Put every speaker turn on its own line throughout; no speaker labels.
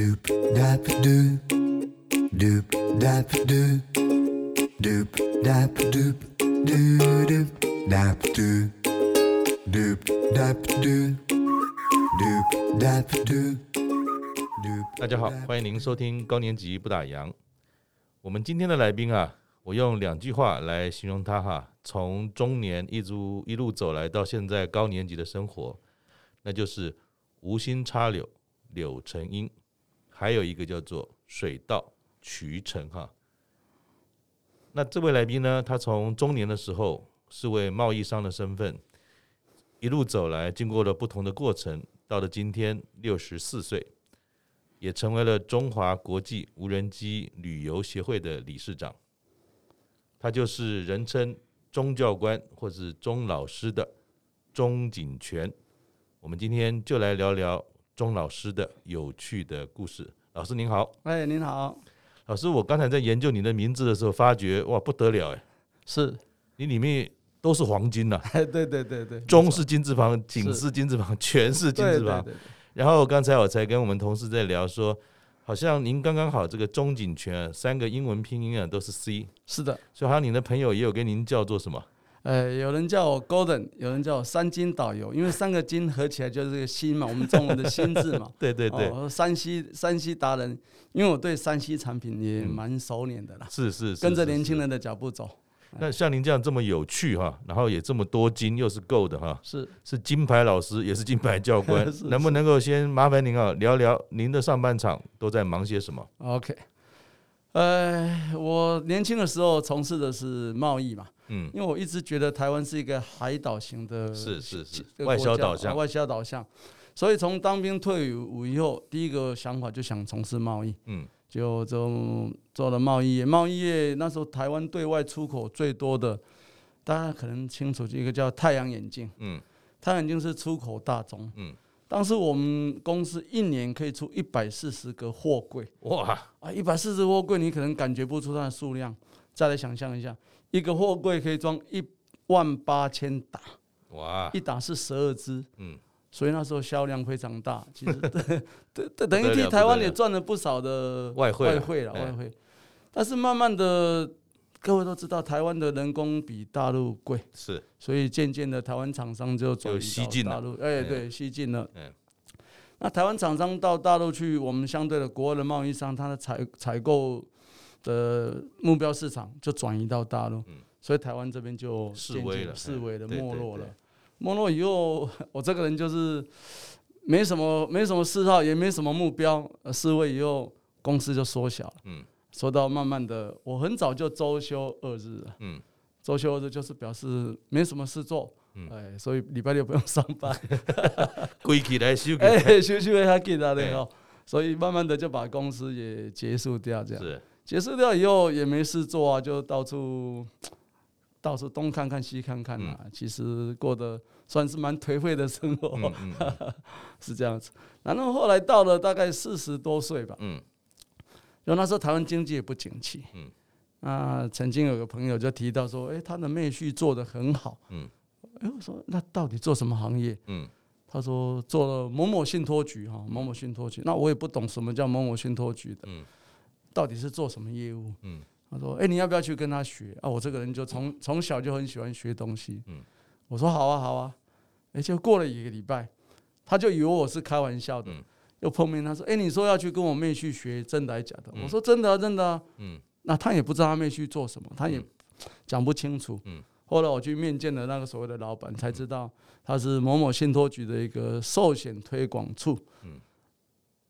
Doop dap doop doop dap doop doop dap doop doo doop dap doop doop dap doop doop dap doop
大家好，欢迎您收听高年级不打烊。我们今天的来宾啊，我用两句话来形容他哈，从中年一路一路走来到现在高年级的生活，那就是无心插柳柳成荫，还有一个叫做水到渠成哈。那这位来宾呢，他从中年的时候是位贸易商的身份，一路走来，经过了不同的过程，到了今天六十四岁。也成为了中华国际无人机旅游协会的理事长，他就是人称钟教官或是钟老师的钟景泉。我们今天就来聊聊钟老师的有趣的故事。老师您好，
哎，您好，
老师，我刚才在研究你的名字的时候，发觉哇不得了哎，
是。
你里面都是黄金呐、啊，
对对对对，
钟是金字旁，景是金字旁，全是金字旁。然后刚才我才跟我们同事在聊说，好像您刚刚好这个钟景泉三个英文拼音啊都是 C，
是的，
所以好像您的朋友也有跟您叫做什么？
呃，有人叫我 Golden，有人叫我三金导游，因为三个金合起来就是这个心嘛，我们中文的心字嘛。
对对对，
哦、山西山西达人，因为我对山西产品也蛮熟练的啦，
是，是，是，
跟着年轻人的脚步走。
那像您这样这么有趣哈，然后也这么多金，又是够的哈，
是
是金牌老师，也是金牌教官，能不能够先麻烦您啊聊聊您的上半场都在忙些什么
？OK，呃，我年轻的时候从事的是贸易嘛，嗯，因为我一直觉得台湾是一个海岛型的，
是是是外销导向，
外销导向，所以从当兵退伍以后，第一个想法就想从事贸易，嗯。就做做了贸易业，贸易业那时候台湾对外出口最多的，大家可能清楚，一个叫太阳眼镜，嗯，太阳眼镜是出口大宗，嗯，当时我们公司一年可以出一百四十个货柜，哇。啊，一百四十货柜你可能感觉不出它的数量，再来想象一下，一个货柜可以装一万八千打，哇，一打是十二只，嗯。所以那时候销量非常大，其实对对对，等于替台湾也赚了不少的外汇外汇了外汇。但是慢慢的，各位都知道台湾的人工比大陆贵，是，所以渐渐的台湾厂商就走西进大陆，哎，对，西进了。那台湾厂商到大陆去，我们相对的国外的贸易商，他的采采购的目标市场就转移到大陆，所以台湾这边就式微了，式微的没落了。没落以后，我这个人就是没什么没什么嗜好，也没什么目标。四位以后，公司就缩小了。嗯，说到慢慢的，我很早就周休二日了。嗯，周休二日就是表示没什么事做。嗯，哎，所以礼拜六不用上班。
归起来休息。
哎，休息一下给他的哦。所以慢慢的就把公司也结束掉，这样。是。结束掉以后也没事做啊，就到处。到处东看看西看看啊，嗯、其实过得算是蛮颓废的生活，是这样子。然后后来到了大概四十多岁吧，嗯，然后那时候台湾经济也不景气，嗯，啊，曾经有个朋友就提到说，哎，他的妹婿做得很好，嗯，哎，我说那到底做什么行业？嗯，他说做了某某信托局哈，某某信托局。那我也不懂什么叫某某信托局的，嗯，到底是做什么业务？嗯。他说：“哎，你要不要去跟他学啊？我这个人就从从小就很喜欢学东西。嗯，我说好啊，好啊。哎，就过了一个礼拜，他就以为我是开玩笑的，又碰面。他说：哎，你说要去跟我妹去学，真的还是假的？我说真的啊，真的啊。嗯，那他也不知道他妹去做什么，他也讲不清楚。嗯，后来我去面见了那个所谓的老板，才知道他是某某信托局的一个寿险推广处。嗯。”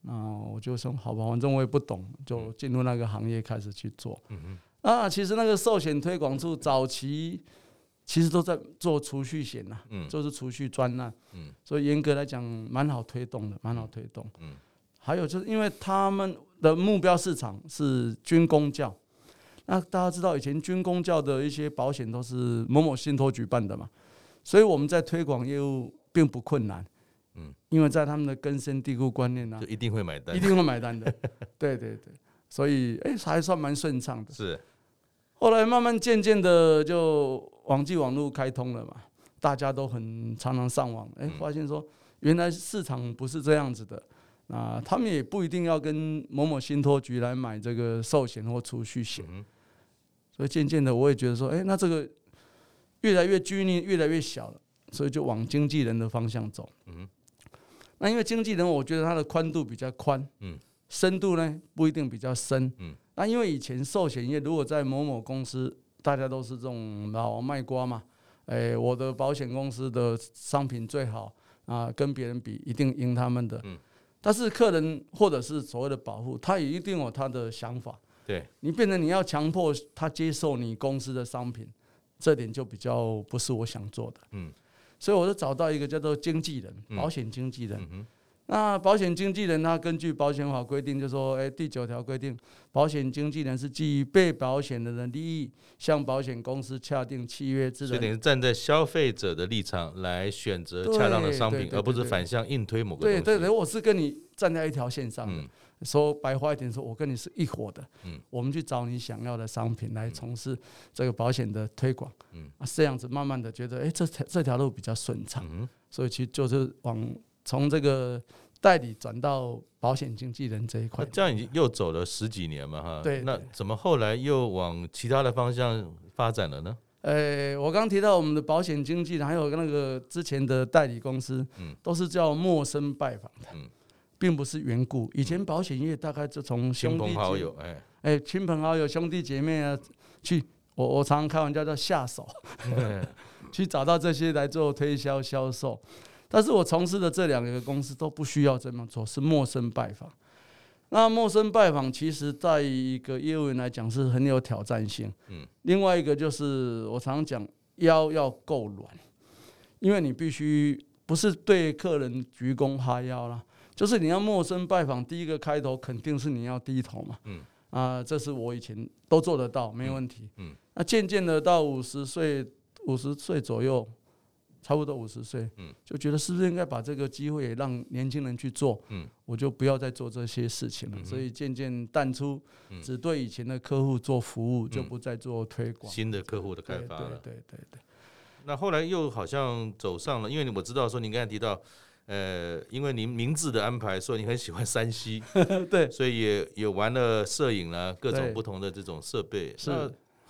那我就说好吧，反正我也不懂，就进入那个行业开始去做。嗯嗯。啊，其实那个寿险推广处早期其实都在做储蓄险呐，嗯，就是储蓄专案，嗯，所以严格来讲蛮好推动的，蛮好推动。嗯。还有就是因为他们的目标市场是军工教，那大家知道以前军工教的一些保险都是某某信托举办的嘛，所以我们在推广业务并不困难。嗯，因为在他们的根深蒂固观念呢，就
一定会买单，
一定会买单的。对对对，所以哎，还算蛮顺畅的。是，后来慢慢渐渐的就网际网络开通了嘛，大家都很常常上网，哎，发现说原来市场不是这样子的，那他们也不一定要跟某某信托局来买这个寿险或储蓄险，所以渐渐的我也觉得说，哎，那这个越来越拘泥，越来越小了，所以就往经纪人的方向走。那因为经纪人，我觉得他的宽度比较宽，嗯。深度呢不一定比较深，那因为以前寿险业如果在某某公司，大家都是这种老王卖瓜嘛，哎，我的保险公司的商品最好啊，跟别人比一定赢他们的。但是客人或者是所谓的保护，他也一定有他的想法。
对，
你变成你要强迫他接受你公司的商品，这点就比较不是我想做的。嗯。所以我就找到一个叫做经纪人，保险经纪人。嗯那保险经纪人他根据保险法规定，就说，哎，第九条规定，保险经纪人是基于被保险的人利益，向保险公司洽定契约之人。
所以等于站在消费者的立场来选择恰当的商品，而不是反向硬推某个。
对对对，我是跟你站在一条线上的。说白话一点，说我跟你是一伙的。嗯。我们去找你想要的商品来从事这个保险的推广。嗯。啊，这样子慢慢的觉得，哎，这条这条路比较顺畅。嗯。所以其实就是往。从这个代理转到保险经纪人这一块，
这样已经又走了十几年嘛，哈。
对。
那怎么后来又往其他的方向发展了呢？
呃，我刚提到我们的保险经纪人，还有那个之前的代理公司，嗯，都是叫陌生拜访的，嗯，并不是缘故。以前保险业大概就从兄弟好友，哎哎，亲朋好友、兄弟姐妹啊，去，我我常常开玩笑叫下手 去找到这些来做推销销售。但是我从事的这两个公司都不需要这么做，是陌生拜访。那陌生拜访，其实在一个业务员来讲是很有挑战性。嗯。另外一个就是我常讲腰要够软，因为你必须不是对客人鞠躬哈腰啦，就是你要陌生拜访，第一个开头肯定是你要低头嘛。嗯。啊，这是我以前都做得到，没问题。嗯。那渐渐的到五十岁，五十岁左右。差不多五十岁，嗯。就觉得是不是应该把这个机会也让年轻人去做，嗯。我就不要再做这些事情了。所以渐渐淡出，只对以前的客户做服务，就不再做推广。
新的客户的开发了，
对对对对。
那后来又好像走上了，因为我知道说您刚才提到，呃，因为您名字的安排，说你很喜欢山西，
对，
所以也也玩了摄影啦，各种不同的这种设备。是。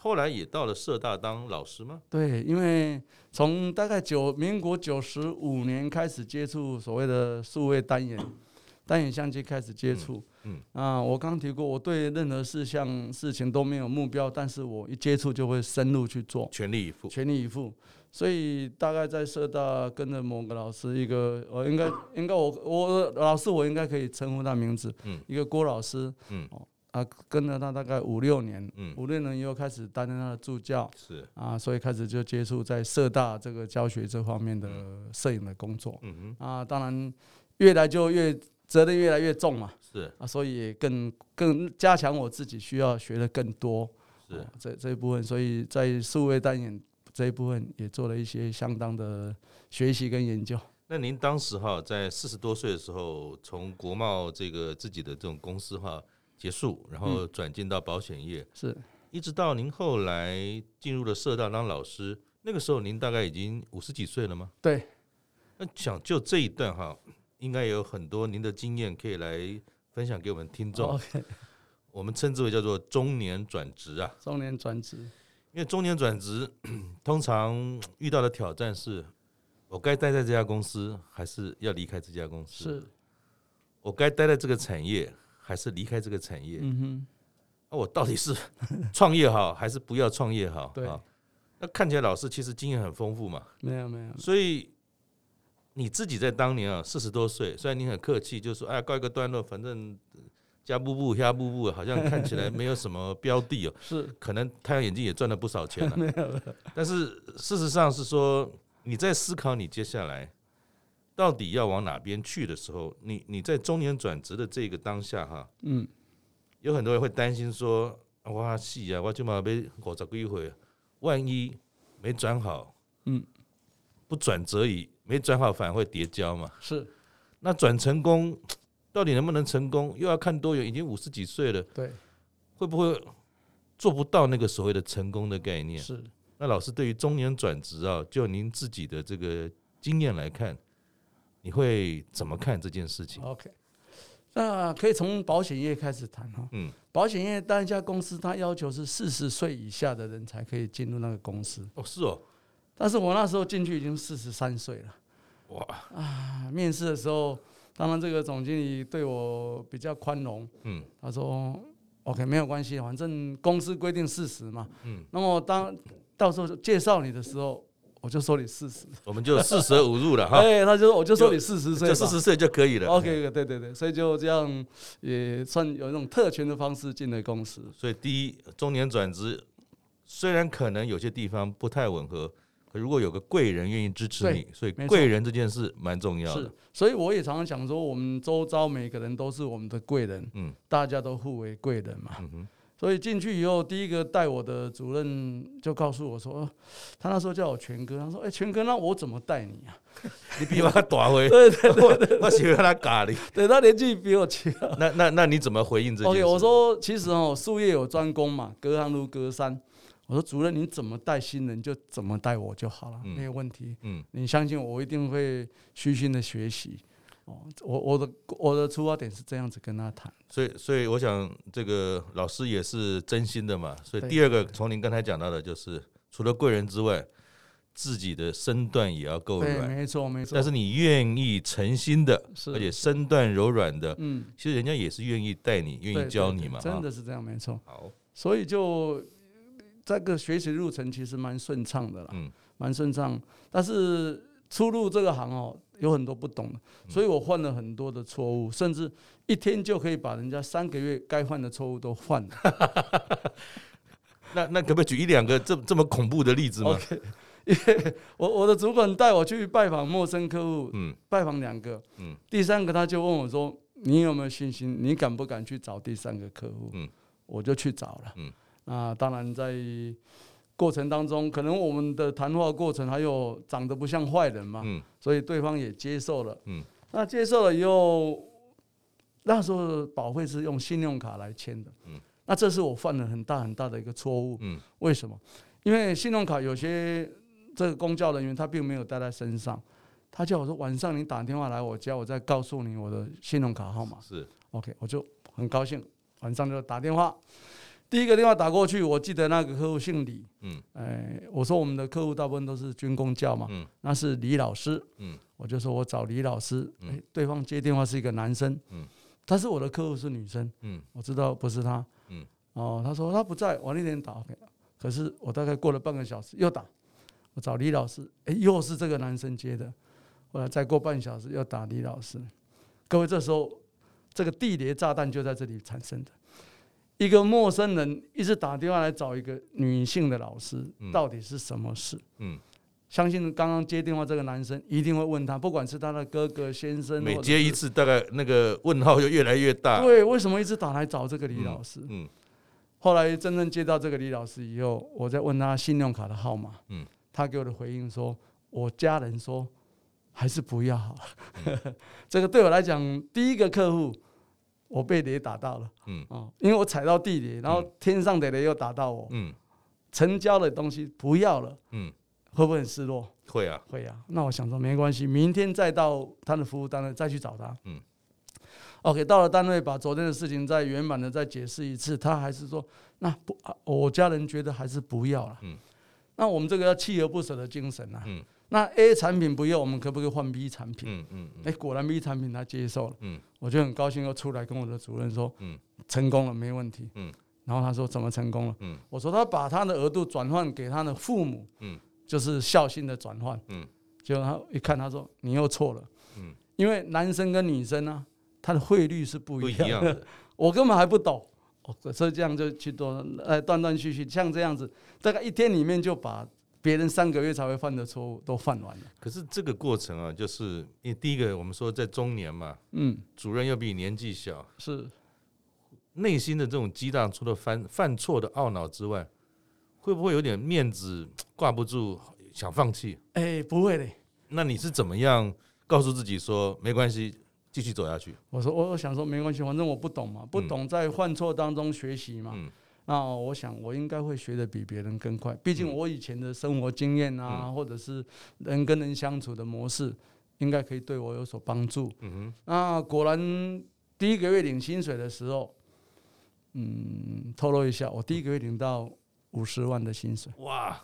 后来也到了社大当老师吗？
对，因为从大概九民国九十五年开始接触所谓的数位单眼 单眼相机开始接触，嗯，嗯啊，我刚提过，我对任何事项事情都没有目标，但是我一接触就会深入去做，
全力以赴，
全力以赴。所以大概在社大跟着某个老师，一个我应该应该我我老师我应该可以称呼他名字，嗯，一个郭老师，嗯。啊，跟了他大概五六年，嗯。五六年以后开始担任他的助教，是。啊，所以开始就接触在社大这个教学这方面的摄影的工作，嗯啊，当然越来就越责任越来越重嘛，是。啊，所以也更更加强我自己需要学的更多，是。这这一部分，所以在数位单眼这一部分也做了一些相当的学习跟研究。
那您当时哈在四十多岁的时候，从国贸这个自己的这种公司哈。结束，然后转进到保险业，是一直到您后来进入了社大当老师，那个时候您大概已经五十几岁了吗？
对。
那想就这一段哈，应该有很多您的经验可以来分享给我们听众。我们称之为叫做中年转职啊。
中年转职，
因为中年转职 通常遇到的挑战是，我该待在这家公司，还是要离开这家公司？是。我该待在这个产业。还是离开这个产业？嗯哼，那我到底是 创业好，还是不要创业好？对，那看起来老师其实经验很丰富嘛。
没有没有。
所以你自己在当年啊，四十多岁，虽然你很客气，就说哎，告一个段落，反正家步步家步步，好像看起来没有什么标的哦。是，可能太阳眼镜也赚了不少钱 了。没有。但是事实上是说，你在思考你接下来。到底要往哪边去的时候，你你在中年转职的这个当下哈，嗯，有很多人会担心说，哇，是啊，我就嘛被五十几回，万一没转好，嗯，不转则已，没转好反而会叠跤嘛。是，那转成功到底能不能成功，又要看多远，已经五十几岁了，对，会不会做不到那个所谓的成功的概念？是，那老师对于中年转职啊，就您自己的这个经验来看。你会怎么看这件事情？OK，
那可以从保险业开始谈哈。
嗯，
保险业当一家公司，它要求是四十岁以下的人才可以进入那个公司。
哦，是哦。
但是我那时候进去已经四十三岁了。
哇
啊！面试的时候，当然这个总经理对我比较宽容。
嗯，
他说：“OK，没有关系，反正公司规定四十嘛。”
嗯，
那么当到时候介绍你的时候。我就说你四十，
我们就四舍五入了哈。
哎，他就说我就说你四十岁，
就四十岁就可以了。
OK，对对对，所以就这样也算有一种特权的方式进了公司。
所以第一，中年转职虽然可能有些地方不太吻合，可如果有个贵人愿意支持你，所以贵人这件事蛮重要的。
是，所以我也常常讲说，我们周遭每个人都是我们的贵人，嗯，大家都互为贵人嘛。嗯所以进去以后，第一个带我的主任就告诉我说，他那时候叫我权哥，他说：“哎，权哥，那我怎么带你啊？
你比我大回，
对对对，
我喜欢他咖喱，
对他年纪比我轻。
那那那你怎么回应这件事？
我说其实哦，术业有专攻嘛，隔行如隔山。我说主任，你怎么带新人就怎么带我就好了，没有问题。嗯，你相信我，我一定会虚心的学习。”我我的我的出发点是这样子跟他谈，
所以所以我想这个老师也是真心的嘛。所以第二个从您刚才讲到的，就是除了贵人之外，自己的身段也要够软。
没错没错。
但是你愿意诚心的，而且身段柔软的，嗯，其实人家也是愿意带你，愿意教你嘛。
真的是这样，没错。
好，
所以就这个学习路程其实蛮顺畅的啦，嗯，蛮顺畅。但是初入这个行哦。有很多不懂的，所以我犯了很多的错误，甚至一天就可以把人家三个月该犯的错误都犯了。
那那可不可以举一两个这这么恐怖的例子
吗为我我的主管带我去拜访陌生客户，嗯，拜访两个，嗯，第三个他就问我说：“你有没有信心？你敢不敢去找第三个客户？”嗯，我就去找了，嗯，啊，当然在。过程当中，可能我们的谈话过程还有长得不像坏人嘛，嗯，所以对方也接受了，嗯，那接受了以后，那时候保费是用信用卡来签的，嗯，那这是我犯了很大很大的一个错误，嗯，为什么？因为信用卡有些这个公教人员他并没有带在身上，他叫我说晚上你打电话来我家，我再告诉你我的信用卡号码，
是
，OK，我就很高兴，晚上就打电话。第一个电话打过去，我记得那个客户姓李，嗯，哎，我说我们的客户大部分都是军工教嘛，嗯，那是李老师，嗯，我就说我找李老师，哎，对方接电话是一个男生，嗯，但是我的客户是女生，嗯，我知道不是他，嗯，哦，他说他不在，我那天打可是我大概过了半个小时又打，我找李老师，哎，又是这个男生接的，后来再过半小时又打李老师，各位这时候这个地雷炸弹就在这里产生的。一个陌生人一直打电话来找一个女性的老师，到底是什么事？嗯，相信刚刚接电话这个男生一定会问他，不管是他的哥哥、先生，
每接一次大概那个问号就越来越大。
对，为什么一直打来找这个李老师？嗯，后来真正接到这个李老师以后，我再问他信用卡的号码，嗯，他给我的回应说，我家人说还是不要好了。这个对我来讲，第一个客户。我被雷打到了，嗯，因为我踩到地雷，然后天上的雷又打到我，嗯，成交的东西不要了，嗯，会不会很失落？
会啊，
会啊。那我想说没关系，明天再到他的服务单位再去找他，嗯。OK，到了单位把昨天的事情再圆满的再解释一次，他还是说那不，我家人觉得还是不要了，嗯。那我们这个要锲而不舍的精神啊，嗯。那 A 产品不要，我们可不可以换 B 产品？嗯嗯，哎、嗯。欸，果然 B 产品他接受了，嗯，我就很高兴，又出来跟我的主任说，嗯，成功了，没问题，嗯，然后他说怎么成功了？嗯，我说他把他的额度转换给他的父母，嗯，就是孝心的转换，嗯，结果他一看，他说你又错了，嗯，因为男生跟女生呢、啊，他的汇率是不一样的，我根本还不懂，哦，所以这样就去多，呃，断断续续，像这样子，大概一天里面就把。别人三个月才会犯的错误都犯完了。
可是这个过程啊，就是因为第一个我们说在中年嘛，嗯，主任又比你年纪小，
是
内心的这种激荡，除了犯犯错的懊恼之外，会不会有点面子挂不住，想放弃？
哎，不会的。
那你是怎么样告诉自己说没关系，继续走下去？
我说，我我想说没关系，反正我不懂嘛，不懂在犯错当中学习嘛。嗯那我想，我应该会学的比别人更快。毕竟我以前的生活经验啊，或者是人跟人相处的模式，应该可以对我有所帮助。嗯哼。那果然第一个月领薪水的时候，嗯，透露一下，我第一个月领到五十万的薪水。
哇，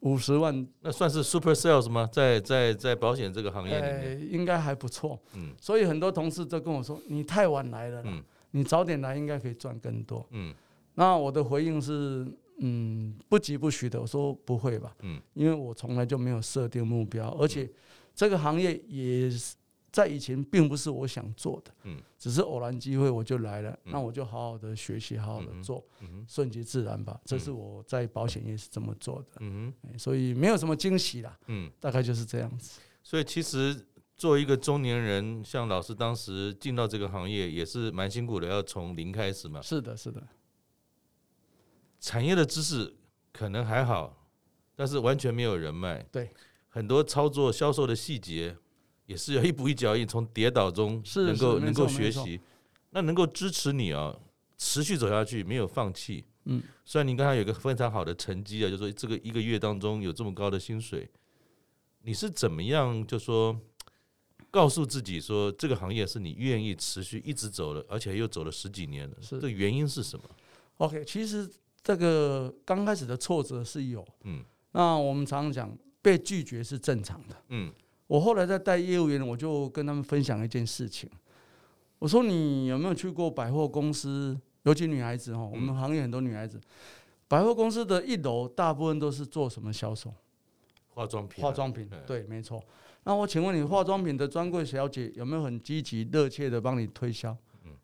五十万，
那算是 super sales 吗？在在在保险这个行业
里应该还不错。
嗯，
所以很多同事都跟我说：“你太晚来了，
嗯，
你早点来应该可以赚更多。”
嗯，
那我的回应是。嗯，不急不徐的，我说不会吧，嗯，因为我从来就没有设定目标，而且这个行业也在以前并不是我想做的，嗯，只是偶然机会我就来了，那我就好好的学习，好好的做，顺其自然吧，这是我在保险业是这么做的，嗯，所以没有什么惊喜啦，嗯，大概就是这样子。
所以其实作为一个中年人，像老师当时进到这个行业也是蛮辛苦的，要从零开始嘛，
是的，是的。
产业的知识可能还好，但是完全没有人脉。
对，
很多操作销售的细节也是要一步一脚印，从跌倒中能够能够学习。那能够支持你啊，持续走下去，没有放弃。嗯，虽然你刚才有个非常好的成绩啊，就是说这个一个月当中有这么高的薪水，你是怎么样就说告诉自己说这个行业是你愿意持续一直走的，而且又走了十几年了？是，这原因是什么
？OK，其实。这个刚开始的挫折是有，嗯，那我们常常讲被拒绝是正常的，嗯，我后来在带业务员，我就跟他们分享一件事情，我说你有没有去过百货公司？尤其女孩子哈，我们行业很多女孩子，百货公司的一楼大部分都是做什么销售？
化妆品，
化妆品，对，没错。那我请问你，化妆品的专柜小姐有没有很积极、热切的帮你推销？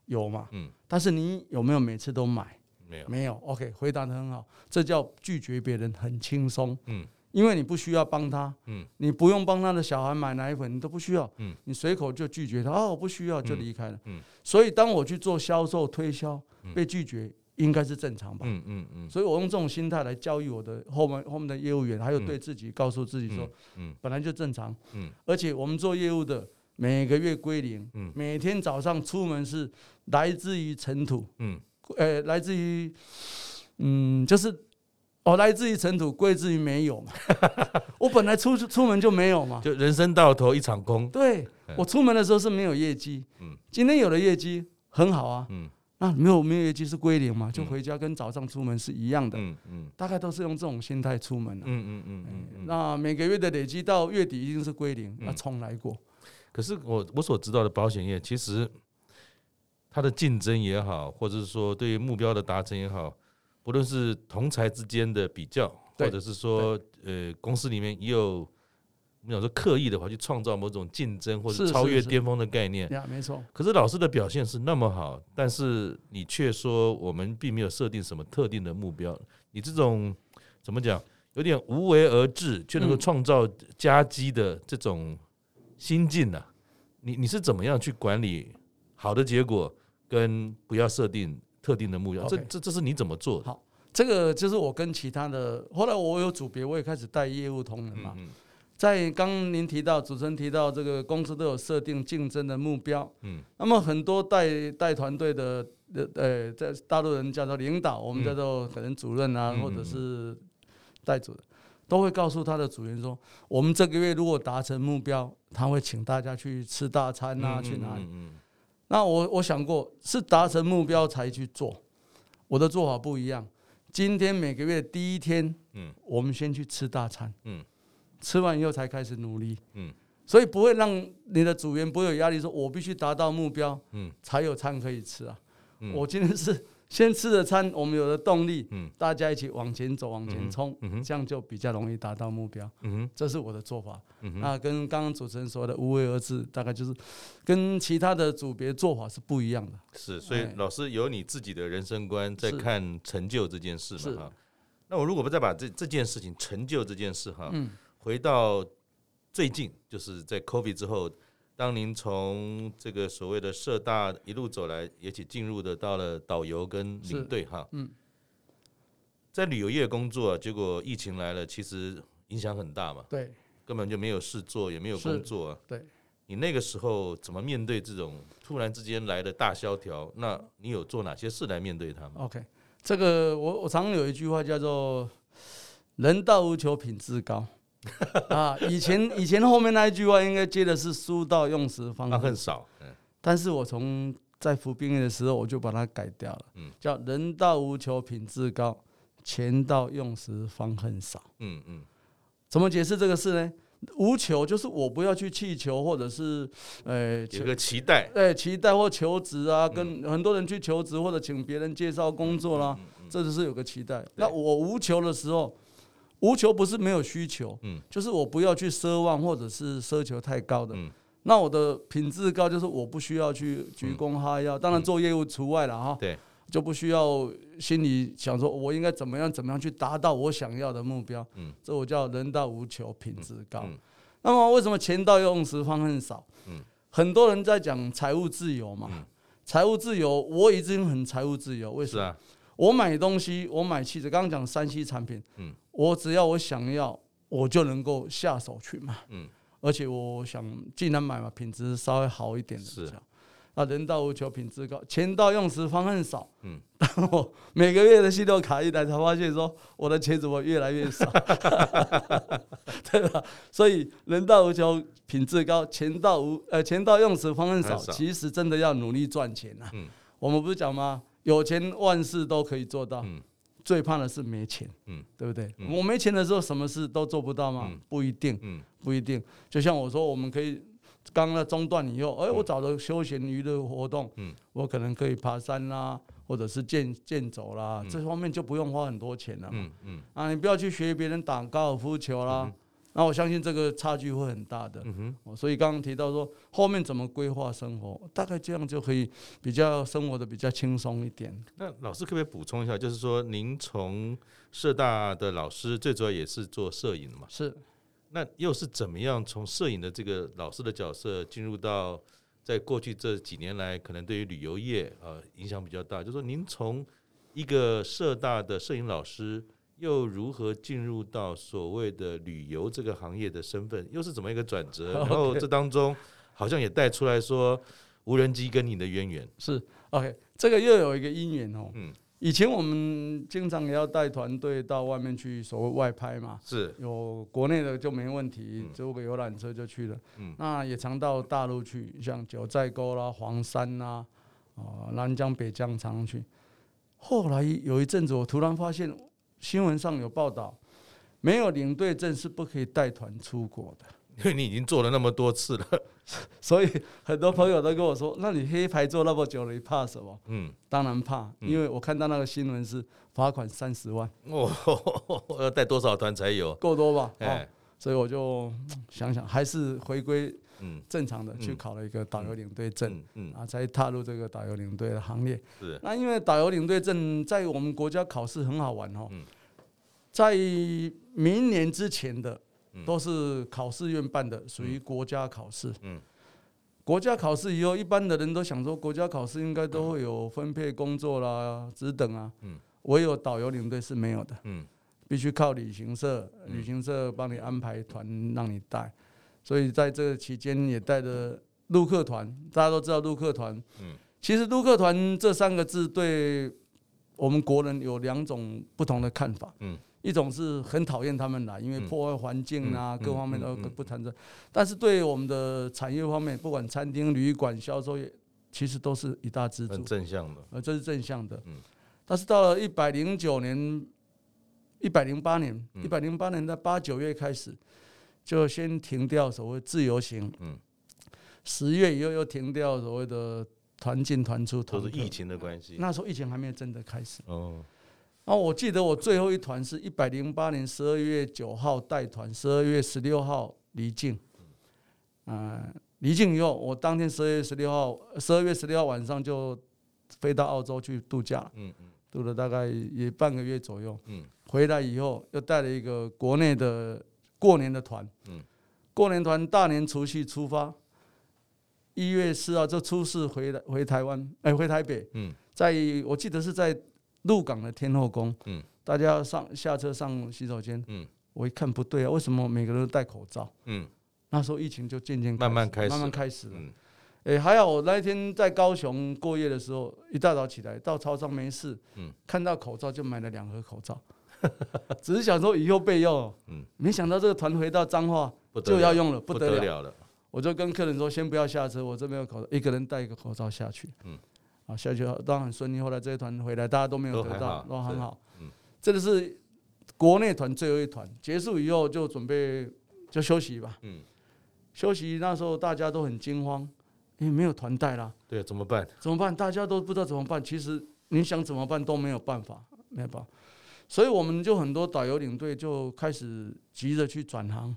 有吗？嗯，但是你有没有每次都买？
没有，
没有。OK，回答的很好，这叫拒绝别人很轻松。嗯，因为你不需要帮他。嗯，你不用帮他的小孩买奶粉，你都不需要。嗯，你随口就拒绝他，哦，我不需要就离开了。嗯，所以当我去做销售推销，被拒绝应该是正常吧？嗯嗯嗯。所以我用这种心态来教育我的后面后面的业务员，还有对自己告诉自己说，嗯，本来就正常。嗯，而且我们做业务的每个月归零。嗯，每天早上出门是来自于尘土。嗯。呃、欸，来自于，嗯，就是，哦，来自于尘土，归之于没有嘛。我本来出出门就没有嘛，
就人生到头一场空。
对，我出门的时候是没有业绩，嗯，今天有了业绩很好啊，嗯，那没有没有业绩是归零嘛，就回家跟早上出门是一样的，嗯嗯，大概都是用这种心态出门的，嗯嗯嗯嗯。那每个月的累积到月底一定是归零，那重来过。
可是我我所知道的保险业其实。它的竞争也好，或者是说对于目标的达成也好，不论是同才之间的比较，或者是说呃公司里面也有我们讲说刻意的话去创造某种竞争或者超越巅峰的概念，
呀，没错。
可是老师的表现是那么好，但是你却说我们并没有设定什么特定的目标，你这种怎么讲，有点无为而治却能够创造佳绩的这种心境呢？你你是怎么样去管理好的结果？跟不要设定特定的目标，这这这是你怎么做的？
好，这个就是我跟其他的，后来我有组别，我也开始带业务同仁嘛。在刚您提到，主持人提到这个公司都有设定竞争的目标，嗯，那么很多带带团队的呃，在大陆人叫做领导，我们叫做可能主任啊，或者是带组的，都会告诉他的组员说，我们这个月如果达成目标，他会请大家去吃大餐啊，去哪里？那我我想过是达成目标才去做，我的做法不一样。今天每个月第一天，嗯，我们先去吃大餐，嗯，吃完以后才开始努力，嗯，所以不会让你的组员不会有压力，说我必须达到目标，嗯，才有餐可以吃啊。我今天是。先吃了餐，我们有了动力，嗯，大家一起往前走，往前冲，这样就比较容易达到目标，这是我的做法，那跟刚刚主持人说的无为而治，大概就是跟其他的组别做法是不一样的。
是，所以老师有你自己的人生观在看成就这件事嘛？哈，那我如果不再把这这件事情成就这件事哈，嗯，回到最近就是在 COVID 之后。当您从这个所谓的社大一路走来，也起进入的到了导游跟领队哈，嗯，在旅游业工作，结果疫情来了，其实影响很大嘛，
对，
根本就没有事做，也没有工作，
对，
你那个时候怎么面对这种突然之间来的大萧条？那你有做哪些事来面对它吗
？OK，这个我我常常有一句话叫做“人到无求品质高”。啊，以前以前后面那一句话应该接的是“书到用时方”，
那很少。
但是我从在服兵役的时候，我就把它改掉了，嗯，叫人到无求品质高，钱到用时方恨少。嗯嗯，怎么解释这个事呢？无求就是我不要去气求，或者是呃
有个期待，
对，期待或求职啊，跟很多人去求职或者请别人介绍工作啦，这就是有个期待。那我无求的时候，无求不是没有需求，嗯，就是我不要去奢望或者是奢求太高的。那我的品质高，就是我不需要去鞠躬哈腰，当然做业务除外了哈。对，就不需要心里想说我应该怎么样怎么样去达到我想要的目标。嗯，这我叫人到无求，品质高。那么为什么钱到用时方恨少？嗯，很多人在讲财务自由嘛。财务自由，我已经很财务自由。为什么？我买东西，我买汽车，刚刚讲三 C 产品，嗯，我只要我想要，我就能够下手去买。嗯。而且我想，既然买嘛，品质稍微好一点的。是。啊，人到无求，品质高，钱到用时方恨少。嗯。但我每个月的信用卡一来，才发现说我的钱怎么越来越少。对吧？所以人到无求，品质高，钱到无呃钱到用时方恨少。其实真的要努力赚钱啊。嗯。我们不是讲吗？有钱万事都可以做到。嗯。最怕的是没钱，嗯，对不对？嗯、我没钱的时候，什么事都做不到吗？嗯、不一定，嗯，不一定。就像我说，我们可以刚刚中断以后，哎，我找了休闲娱乐活动，嗯，我可能可以爬山啦，或者是健健走啦，嗯、这方面就不用花很多钱了嘛，嗯嗯。啊，你不要去学别人打高尔夫球啦。嗯那我相信这个差距会很大的，嗯哼，所以刚刚提到说后面怎么规划生活，大概这样就可以比较生活的比较轻松一点。
那老师可不可以补充一下，就是说您从社大的老师最主要也是做摄影嘛？
是。
那又是怎么样从摄影的这个老师的角色进入到在过去这几年来可能对于旅游业呃影响比较大？就是说您从一个社大的摄影老师。又如何进入到所谓的旅游这个行业的身份？又是怎么一个转折？然后这当中好像也带出来说无人机跟你的渊源
是 OK，这个又有一个因缘哦。嗯，以前我们经常也要带团队到外面去所谓外拍嘛，是有国内的就没问题，租个游览车就去了。嗯，那也常到大陆去，像九寨沟啦、黄山啦、啊南疆、北疆常去。后来有一阵子，我突然发现。新闻上有报道，没有领队证是不可以带团出国的。
因为你已经做了那么多次了，
所以很多朋友都跟我说：“那你黑牌做那么久了，你怕什么？”嗯，当然怕，因为我看到那个新闻是罚款三十万。哦，
要带多少团才有？
够多吧？哎，所以我就想想，还是回归正常的去考了一个导游领队证，嗯，啊，才踏入这个导游领队的行列。是。那因为导游领队证在我们国家考试很好玩哦，在明年之前的。都是考试院办的，属于国家考试。嗯，国家考试以后，一般的人都想说，国家考试应该都会有分配工作啦、职等啊。嗯，唯有导游领队是没有的。嗯，必须靠旅行社，旅行社帮你安排团让你带。所以在这个期间也带着陆客团，大家都知道陆客团。嗯，其实陆客团这三个字对我们国人有两种不同的看法。嗯。一种是很讨厌他们来，因为破坏环境啊，各方面都不谈这。但是对我们的产业方面，不管餐厅、旅馆、销售业，其实都是一大支柱。
正向的，
呃，这是正向的。嗯但是到了一百零九年、一百零八年、一百零八年的八九月开始，就先停掉所谓自由行。嗯。十月以后又停掉所谓的团进团出。
都是疫情的关系。
那时候疫情还没有真的开始。哦。然后我记得我最后一团是一百零八年十二月九号带团，十二月十六号离境。嗯，离境以后，我当天十二月十六号，十二月十六号晚上就飞到澳洲去度假。嗯嗯，度了大概也半个月左右。嗯，回来以后又带了一个国内的过年的团。嗯，过年团大年除夕出发，一月四号就初四回来回台湾，哎，回台北。嗯，在我记得是在。鹿港的天后宫，嗯，大家上下车上洗手间，嗯，我一看不对啊，为什么每个人都戴口罩？嗯，那时候疫情就渐渐
慢慢开始，
慢慢开始了。哎，还好我那一天在高雄过夜的时候，一大早起来到超商没事，嗯，看到口罩就买了两盒口罩，只是想说以后备用，嗯，没想到这个团回到彰化就要用了，不得了了。我就跟客人说，先不要下车，我这边有口罩，一个人戴一个口罩下去。嗯，啊，下去当然很顺利。后来这一团回来，大家都没有得到，都很好。嗯，这个是国内团最后一团结束以后就准备就休息吧。嗯，休息那时候大家都很惊慌，因为没有团带啦。
对，怎么办？
怎么办？大家都不知道怎么办。其实你想怎么办都没有办法，没有办法。所以我们就很多导游领队就开始急着去转行。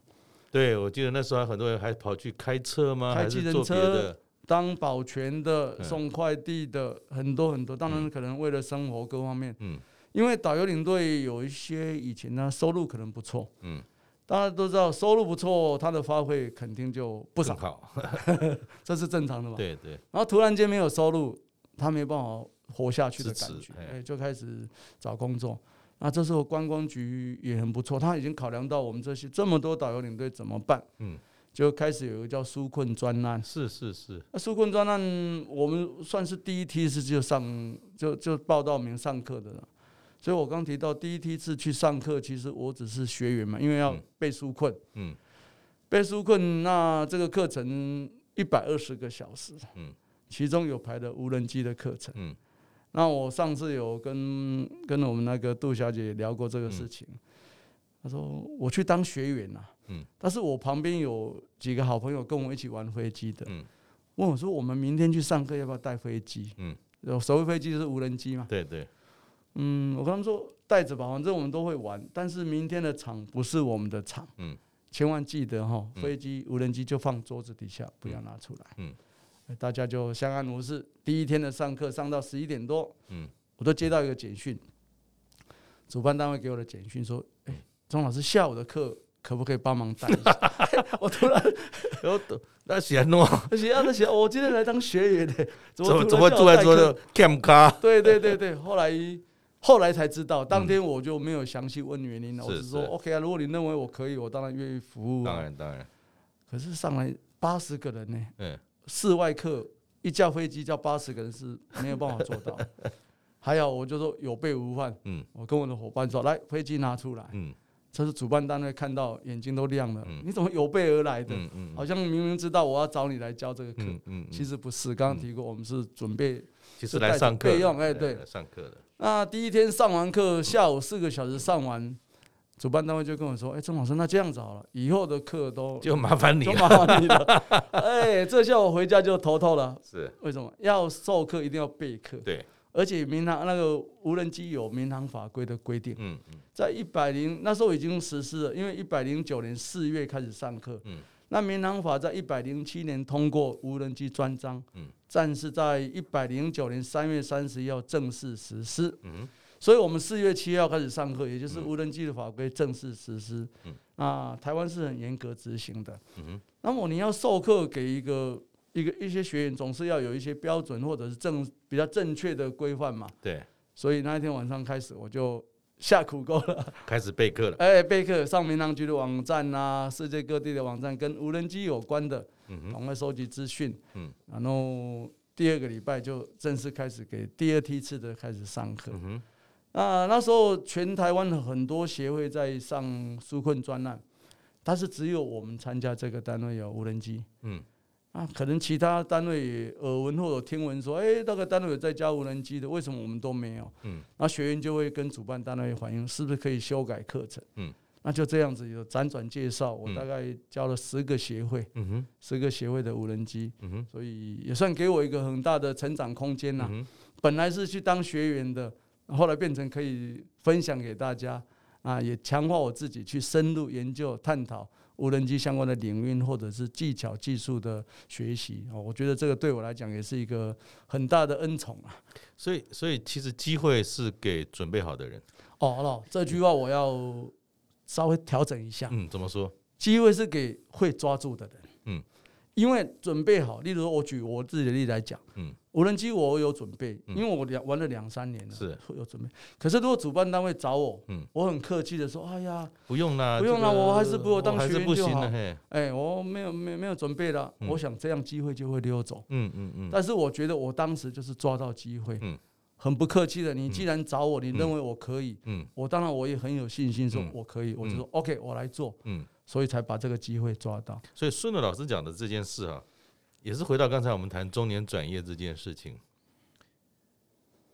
对，我记得那时候很多人还跑去开车吗？
开计程车、当保全的、送快递的，很多很多。当然，可能为了生活各方面。嗯。因为导游领队有一些以前呢收入可能不错。嗯。大家都知道收入不错，他的花费肯定就不少。好。这是正常的嘛？
对对。
然后突然间没有收入，他没办法活下去的感觉，哎，就开始找工作。那这时候观光局也很不错，他已经考量到我们这些这么多导游领队怎么办？嗯，就开始有一个叫纾困专案。
是是是。
那纾困专案，我们算是第一梯次就上就就报到名上课的了。所以我刚提到第一梯次去上课，其实我只是学员嘛，因为要背纾困。嗯。被纾困，那这个课程一百二十个小时。嗯。其中有排的无人机的课程。嗯。那我上次有跟跟我们那个杜小姐聊过这个事情，她说我去当学员呐，但是我旁边有几个好朋友跟我一起玩飞机的，问我说我们明天去上课要不要带飞机？嗯，所谓飞机就是无人机嘛。
对对，
嗯，我跟他们说带着吧，反正我们都会玩，但是明天的场不是我们的场，嗯，千万记得哈，飞机无人机就放桌子底下，不要拿出来，嗯。大家就相安无事。第一天的上课上到十一点多，嗯，我都接到一个简讯，主办单位给我的简讯说：“哎，钟老师下午的课可不可以帮忙带一下？” 我突然，
我那闲喏，
闲啊，那闲，我今天来当学员的，
怎么怎么坐在桌子 cam 卡？
对对对对，后来后来才知道，当天我就没有详细问原因了，我只是。说 OK 啊，如果你认为我可以，我当然愿意服务。
当然当然，
可是上来八十个人呢，嗯。室外课一架飞机叫八十个人是没有办法做到，还有我就说有备无患，嗯，我跟我的伙伴说，来飞机拿出来，嗯，这是主办单位看到眼睛都亮了，你怎么有备而来的？好像明明知道我要找你来教这个课，嗯，其实不是，刚刚提过我们是准备，
其实来上课备
用，哎，对，
上课的。
那第一天上完课，下午四个小时上完。主办单位就跟我说：“哎，钟老师，那这样子好了，以后的课都
就麻烦你，
就麻烦你了。哎，这下我回家就头痛了。
是
为什么？要授课一定要备课。
对，
而且民航那个无人机有民航法规的规定。嗯嗯，在一百零那时候已经实施了，因为一百零九年四月开始上课。嗯，那民航法在一百零七年通过无人机专章。嗯，但是在一百零九年三月三十一号正式实施。嗯。所以，我们四月七号开始上课，也就是无人机的法规正式实施。嗯，啊，台湾是很严格执行的。嗯哼。那么你要授课给一个一个一些学员，总是要有一些标准或者是正比较正确的规范嘛。
对。所
以那一天晚上开始，我就下苦功了，
开始备课了。
哎，备课，上民航局的网站啊，世界各地的网站跟无人机有关的，嗯哼，赶快收集资讯。嗯。然后第二个礼拜就正式开始给第二梯次的开始上课。嗯哼。啊，那时候全台湾很多协会在上纾困专案，但是只有我们参加这个单位有无人机。嗯，啊，可能其他单位耳闻或者听闻说，哎、欸，那个单位有在教无人机的，为什么我们都没有？嗯，那学员就会跟主办单位反映，是不是可以修改课程？嗯，那就这样子有辗转介绍，我大概教了十个协会，嗯哼，十个协会的无人机，嗯哼，所以也算给我一个很大的成长空间呐。本来是去当学员的。后来变成可以分享给大家啊，也强化我自己去深入研究、探讨无人机相关的领域或者是技巧、技术的学习啊。我觉得这个对我来讲也是一个很大的恩宠啊。
所以，所以其实机会是给准备好的人。
哦，这句话我要稍微调整一下。
嗯，怎么说？
机会是给会抓住的人。嗯。因为准备好，例如我举我自己的例子来讲，嗯，无人机我有准备，因为我两玩了两三年了，是有准备。可是如果主办单位找我，嗯，我很客气的说，哎呀，
不用啦，
不用啦，我还是不如当学员就好。哎，我没有没没有准备了，我想这样机会就会溜走。嗯嗯嗯。但是我觉得我当时就是抓到机会，嗯，很不客气的。你既然找我，你认为我可以，嗯，我当然我也很有信心说我可以，我就说 OK，我来做，嗯。所以才把这个机会抓到。
所以顺着老师讲的这件事啊，也是回到刚才我们谈中年转业这件事情。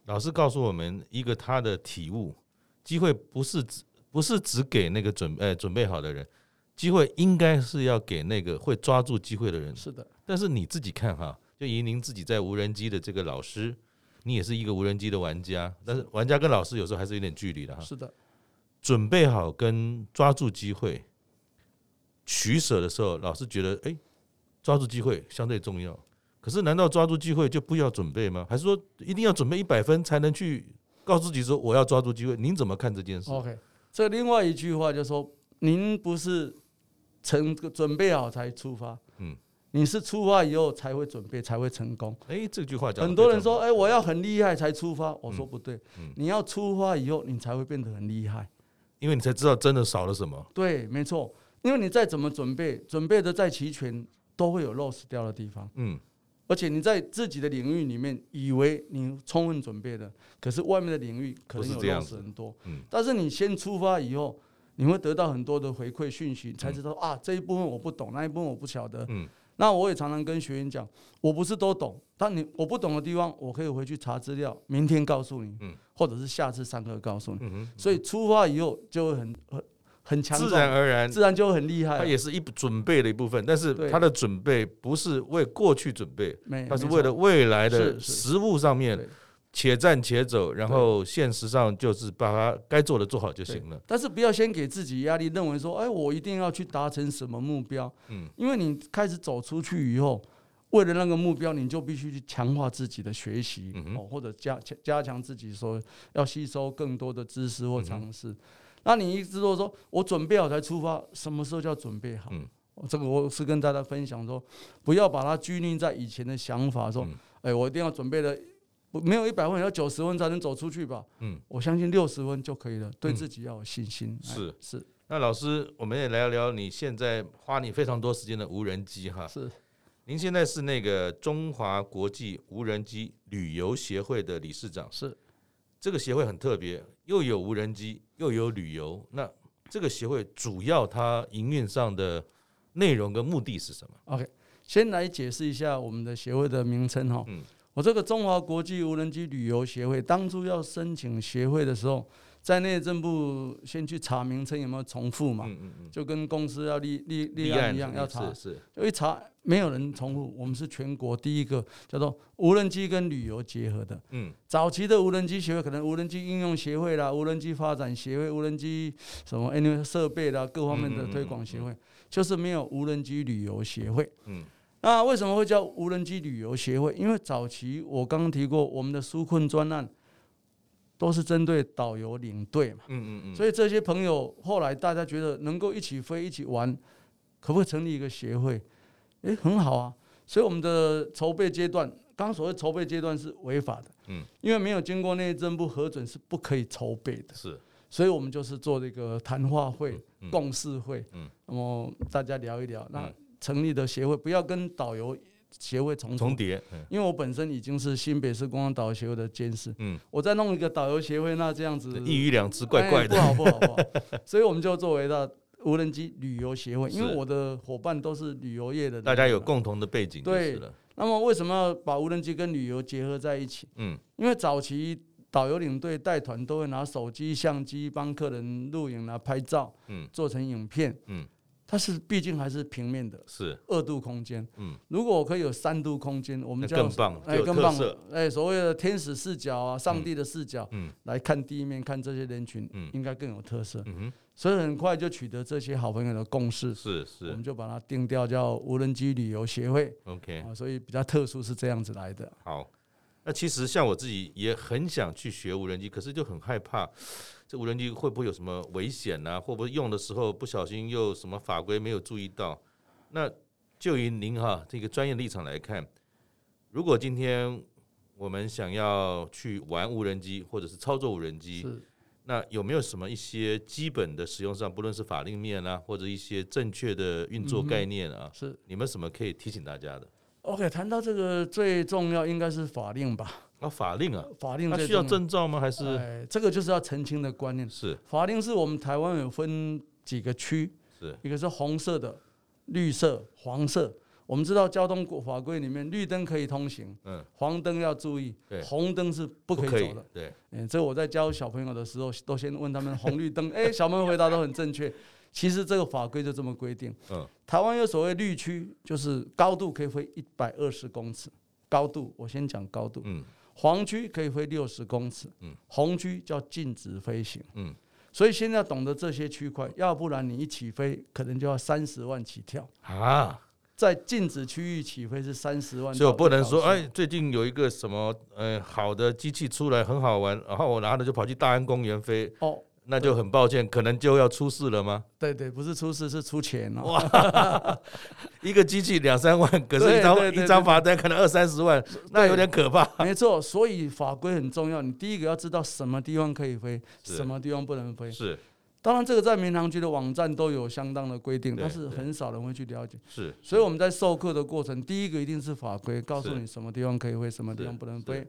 老师告诉我们一个他的体悟：机会不是只不是只给那个准备、哎、准备好的人，机会应该是要给那个会抓住机会的人。
是的。但
是你自己看哈，就以您自己在无人机的这个老师，你也是一个无人机的玩家，但是玩家跟老师有时候还是有点距离的哈。
是的。
准备好跟抓住机会取舍的时候，老是觉得哎，抓住机会相对重要。可是，难道抓住机会就不要准备吗？还是说一定要准备一百分才能去告诉自己说我要抓住机会？您怎么看这件事
？OK，这另外一句话就是说，您不是成准备好才出发，嗯，你是出发以后才会准备才会成功。
哎，这句话讲
很多人说，哎，我要很厉害才出发。我说不对，你要出发以后，你才会变得很厉害，
因为你才知道真的少了什么。
对，没错，因为你再怎么准备，准备的再齐全，都会有 loss 掉的地方。嗯。而且你在自己的领域里面以为你充分准备了，可是外面的领域可能有 loss 很多。嗯但是你先出发以后，你会得到很多的回馈讯息，才知道啊，这一部分我不懂，那一部分我不晓得。嗯那我也常常跟学员讲，我不是都懂，但你我不懂的地方，我可以回去查资料，明天告诉你，嗯或者是下次上课告诉你。所以出发以后就会很很。很强，
自然而然，
自然就很厉害。
它也是一准备的一部分，但是它的准备不是为过去准备，它是为了未来的实物上面，且战且走。然后现实上就是把它该做的做好就行了。
但是不要先给自己压力，认为说，哎，我一定要去达成什么目标。嗯，因为你开始走出去以后，为了那个目标，你就必须去强化自己的学习，哦，或者加强加强自己说要吸收更多的知识或常识。那你一直都说，我准备好才出发，什么时候叫准备好？嗯，这个我是跟大家分享说，不要把它拘泥在以前的想法，说，哎，我一定要准备的，没有一百分，要九十分才能走出去吧？嗯，我相信六十分就可以了，对自己要有信心。
是是。那老师，我们也聊聊你现在花你非常多时间的无人机哈。是。您现在是那个中华国际无人机旅游协会的理事长。是。这个协会很特别，又有无人机，又有旅游。那这个协会主要它营运上的内容跟目的是什么
？OK，先来解释一下我们的协会的名称哈。嗯，我这个中华国际无人机旅游协会当初要申请协会的时候。在内政部先去查名称有没有重复嘛？就跟公司要立立立案一样要查，就一查没有人重复。我们是全国第一个叫做无人机跟旅游结合的。嗯，早期的无人机协会可能无人机应用协会啦、无人机发展协会、无人机什么 anyway 设备啦各方面的推广协会，就是没有无人机旅游协会。嗯，那为什么会叫无人机旅游协会？因为早期我刚刚提过我们的纾困专案。都是针对导游领队嘛，嗯嗯嗯，所以这些朋友后来大家觉得能够一起飞一起玩，可不可以成立一个协会？诶，很好啊。所以我们的筹备阶段，刚所谓筹备阶段是违法的，嗯，因为没有经过内政部核准是不可以筹备的，是。所以我们就是做这个谈话会、共事会，嗯，那么大家聊一聊，那成立的协会不要跟导游。协会重重叠，因为我本身已经是新北市观光导游协会的监事，嗯，我再弄一个导游协会，那这样子
一鱼两吃，怪怪的，
不好不好不好，所以我们就作为了无人机旅游协会，因为我的伙伴都是旅游业的，
大家有共同的背景，
对。那么为什么要把无人机跟旅游结合在一起？嗯，因为早期导游领队带团都会拿手机相机帮客人录影啊、拍照，嗯，做成影片，嗯。它是毕竟还是平面的，是二度空间。嗯，如果我可以有三度空间，我们叫
更棒，
哎，更棒。哎，所谓的天使视角啊，上帝的视角，嗯，来看地面，看这些人群，嗯，应该更有特色。嗯哼，所以很快就取得这些好朋友的共识。是是，我们就把它定调叫无人机旅游协会。OK，啊，所以比较特殊是这样子来的。
好，那其实像我自己也很想去学无人机，可是就很害怕。这无人机会不会有什么危险呢？会不会用的时候不小心又什么法规没有注意到？那就以您哈这个专业立场来看，如果今天我们想要去玩无人机或者是操作无人机，那有没有什么一些基本的使用上，不论是法令面啊，或者一些正确的运作概念啊，是你们什么可以提醒大家的
？OK，谈到这个最重要应该是法令吧。
啊，法令啊，
法令
它需要证照吗？还是？
哎，这个就是要澄清的观念。是，法令是我们台湾有分几个区，
是
一个是红色的、绿色、黄色。我们知道交通法规里面，绿灯可以通行，嗯，黄灯要注意，对，红灯是不可以走的，
对。
嗯，这我在教小朋友的时候，都先问他们红绿灯，哎，小朋友回答都很正确。其实这个法规就这么规定。嗯，台湾有所谓绿区，就是高度可以飞一百二十公尺，高度我先讲高度。嗯，黄区可以飞六十公尺，嗯，红区叫禁止飞行。嗯，所以现在要懂得这些区块，要不然你一起飞，可能就要三十万起跳。啊。在禁止区域起飞是三十万，
所以我不能说，哎，最近有一个什么，呃，好的机器出来很好玩，然后我拿着就跑去大安公园飞，哦，那就很抱歉，可能就要出事了吗？
对对，不是出事是出钱哦。
哇，一个机器两三万，可是一张一张罚单可能二三十万，那有点可怕。
没错，所以法规很重要，你第一个要知道什么地方可以飞，什么地方不能飞。
是。
当然，这个在民航局的网站都有相当的规定，但是很少人会去了解。
是，
所以我们在授课的过程，第一个一定是法规，告诉你什么地方可以飞，什么地方不能飞。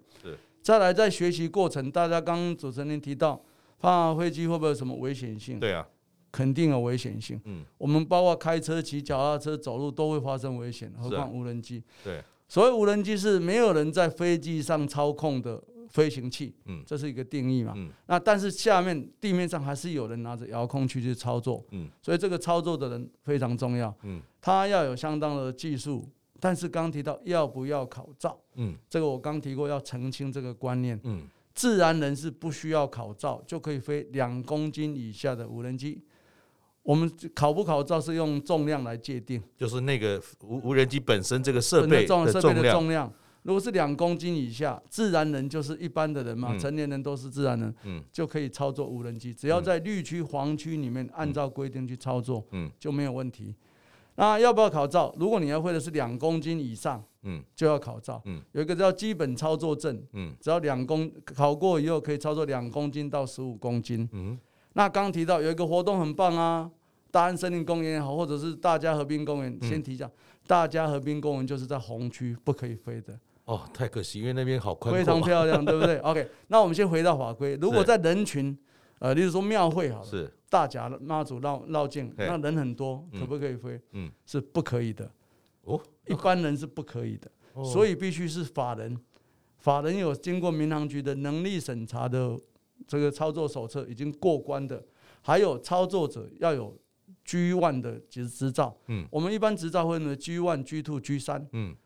再来，在学习过程，大家刚刚主持人提到，怕飞机会不会有什么危险性？
对啊，
肯定有危险性。嗯，我们包括开车、骑脚踏车、走路都会发生危险，何况无人机。
对，
所谓无人机是没有人在飞机上操控的。飞行器，嗯，这是一个定义嘛，嗯，那但是下面地面上还是有人拿着遥控器去操作，嗯，所以这个操作的人非常重要，嗯，他要有相当的技术，但是刚提到要不要考照，嗯，这个我刚提过要澄清这个观念，嗯，自然人是不需要考照就可以飞两公斤以下的无人机，我们考不考照是用重量来界定，
就是那个无无人机本身这个设备的
设备的重量。如果是两公斤以下，自然人就是一般的人嘛，嗯、成年人都是自然人，嗯、就可以操作无人机。只要在绿区、黄区里面按照规定去操作，嗯、就没有问题。那要不要考照？如果你要会的是两公斤以上，嗯、就要考照。嗯、有一个叫基本操作证，嗯、只要两公考过以后可以操作两公斤到十五公斤。嗯、那刚提到有一个活动很棒啊，大安森林公园也好，或者是大家河滨公园，先提一下，嗯、大家河滨公园就是在红区不可以飞的。
哦，太可惜，因为那边好宽阔，
非常漂亮，对不对？OK，那我们先回到法规。如果在人群，呃，例如说庙会好了，是大甲妈祖绕绕境，那人很多，可不可以飞？嗯，是不可以的。哦，一般人是不可以的，所以必须是法人。法人有经过民航局的能力审查的这个操作手册已经过关的，还有操作者要有 G one 的执执照。嗯，我们一般执照会呢 G one、G two、G 三。嗯。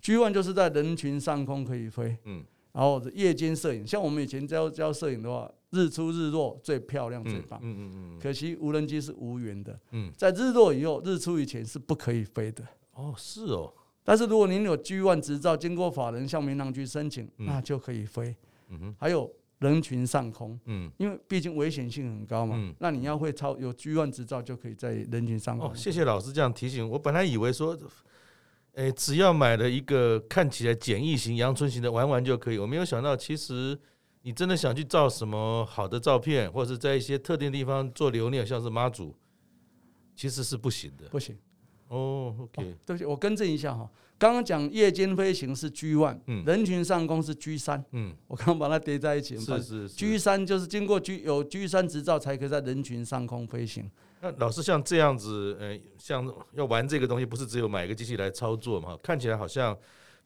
G1 就是在人群上空可以飞，嗯，然后夜间摄影，像我们以前教教摄影的话，日出日落最漂亮最棒，嗯嗯嗯，可惜无人机是无缘的，嗯，在日落以后，日出以前是不可以飞的。
哦，是哦。
但是如果您有 G1 执照，经过法人向民航局申请，那就可以飞。嗯哼，还有人群上空，嗯，因为毕竟危险性很高嘛，那你要会超有 G1 执照，就可以在人群上空。
哦，谢谢老师这样提醒，我本来以为说。诶，只要买了一个看起来简易型、阳春型的玩玩就可以。我没有想到，其实你真的想去照什么好的照片，或者是在一些特定地方做留念，像是妈祖，其实是不行的。
不行。
哦，OK。
对不起，我更正一下哈。刚刚讲夜间飞行是 G one，嗯，人群上空是 G 三，嗯，我刚刚把它叠在一起。
是是是。
G 三就是经过 G 有 G 三执照才可以在人群上空飞行。
那老师像这样子，呃，像要玩这个东西，不是只有买一个机器来操作嘛？看起来好像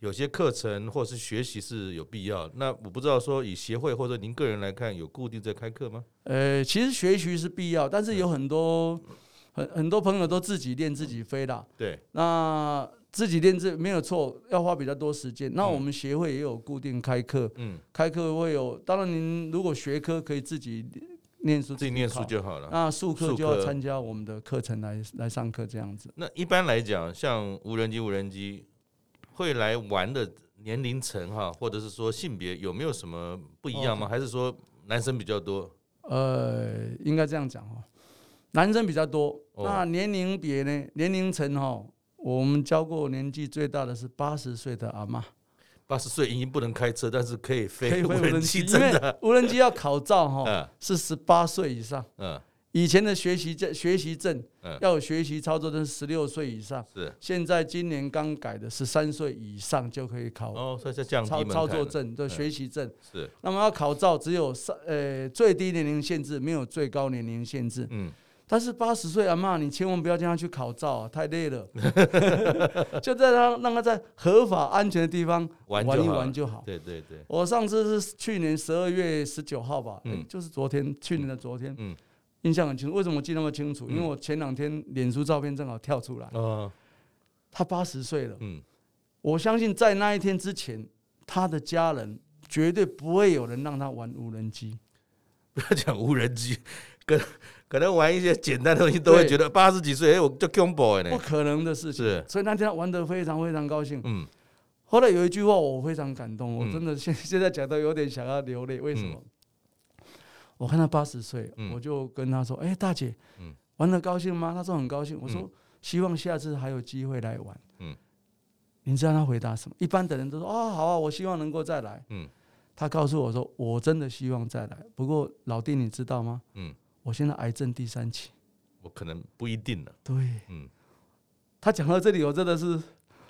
有些课程或者是学习是有必要。那我不知道说以协会或者您个人来看，有固定在开课吗？
呃，其实学习是必要，但是有很多很很多朋友都自己练自己飞啦。
对，
那自己练这没有错，要花比较多时间。那我们协会也有固定开课，嗯，开课会有。当然，您如果学科可以自己。念书
自己念书就好了。
那术课就要参加我们的课程来来上课这样子。
那一般来讲，像无人机、无人机会来玩的年龄层哈，或者是说性别有没有什么不一样吗？还是说男生比较多？
呃，应该这样讲哦，男生比较多。那年龄别呢？年龄层哈，我们教过年纪最大的是八十岁的阿嬷。
八十岁已经不能开车，但是可以飞无人机。真的，
无人机要考照哈，是十八岁以上。嗯，以前的学习证、学习证要有学习操作证，十六岁以上。是，现在今年刚改的，十三岁以上就可以考。
哦，所以是降低门槛。
操作证对学习证是。那么要考照，只有上呃最低年龄限制，没有最高年龄限制。嗯。但是八十岁阿嬷，你千万不要叫他去考照啊，太累了。就在他让他在合法安全的地方玩一玩就好。
对对对。
我上次是去年十二月十九号吧，嗯，就是昨天，去年的昨天，嗯，印象很清楚。为什么我记那么清楚？因为我前两天脸书照片正好跳出来。哦。他八十岁了。嗯。我相信在那一天之前，他的家人绝对不会有人让他玩无人机。
不要讲无人机，可可能玩一些简单的东西都会觉得八十几岁，哎，我就恐怖呢。
不可能的事情。是，所以那天他玩得非常非常高兴。嗯。后来有一句话我非常感动，我真的现 现在讲到有点想要流泪。为什么？我看他八十岁，我就跟他说：“哎，大姐，嗯玩的高兴吗？”他说很高兴。我说：“希望下次还有机会来玩。”嗯。你知道他回答什么？一般的人都说：“哦，好啊，我希望能够再来。”嗯。他告诉我说：“我真的希望再来，不过老弟，你知道吗？嗯，我现在癌症第三期，
我可能不一定了。”
对，嗯，他讲到这里，我真的是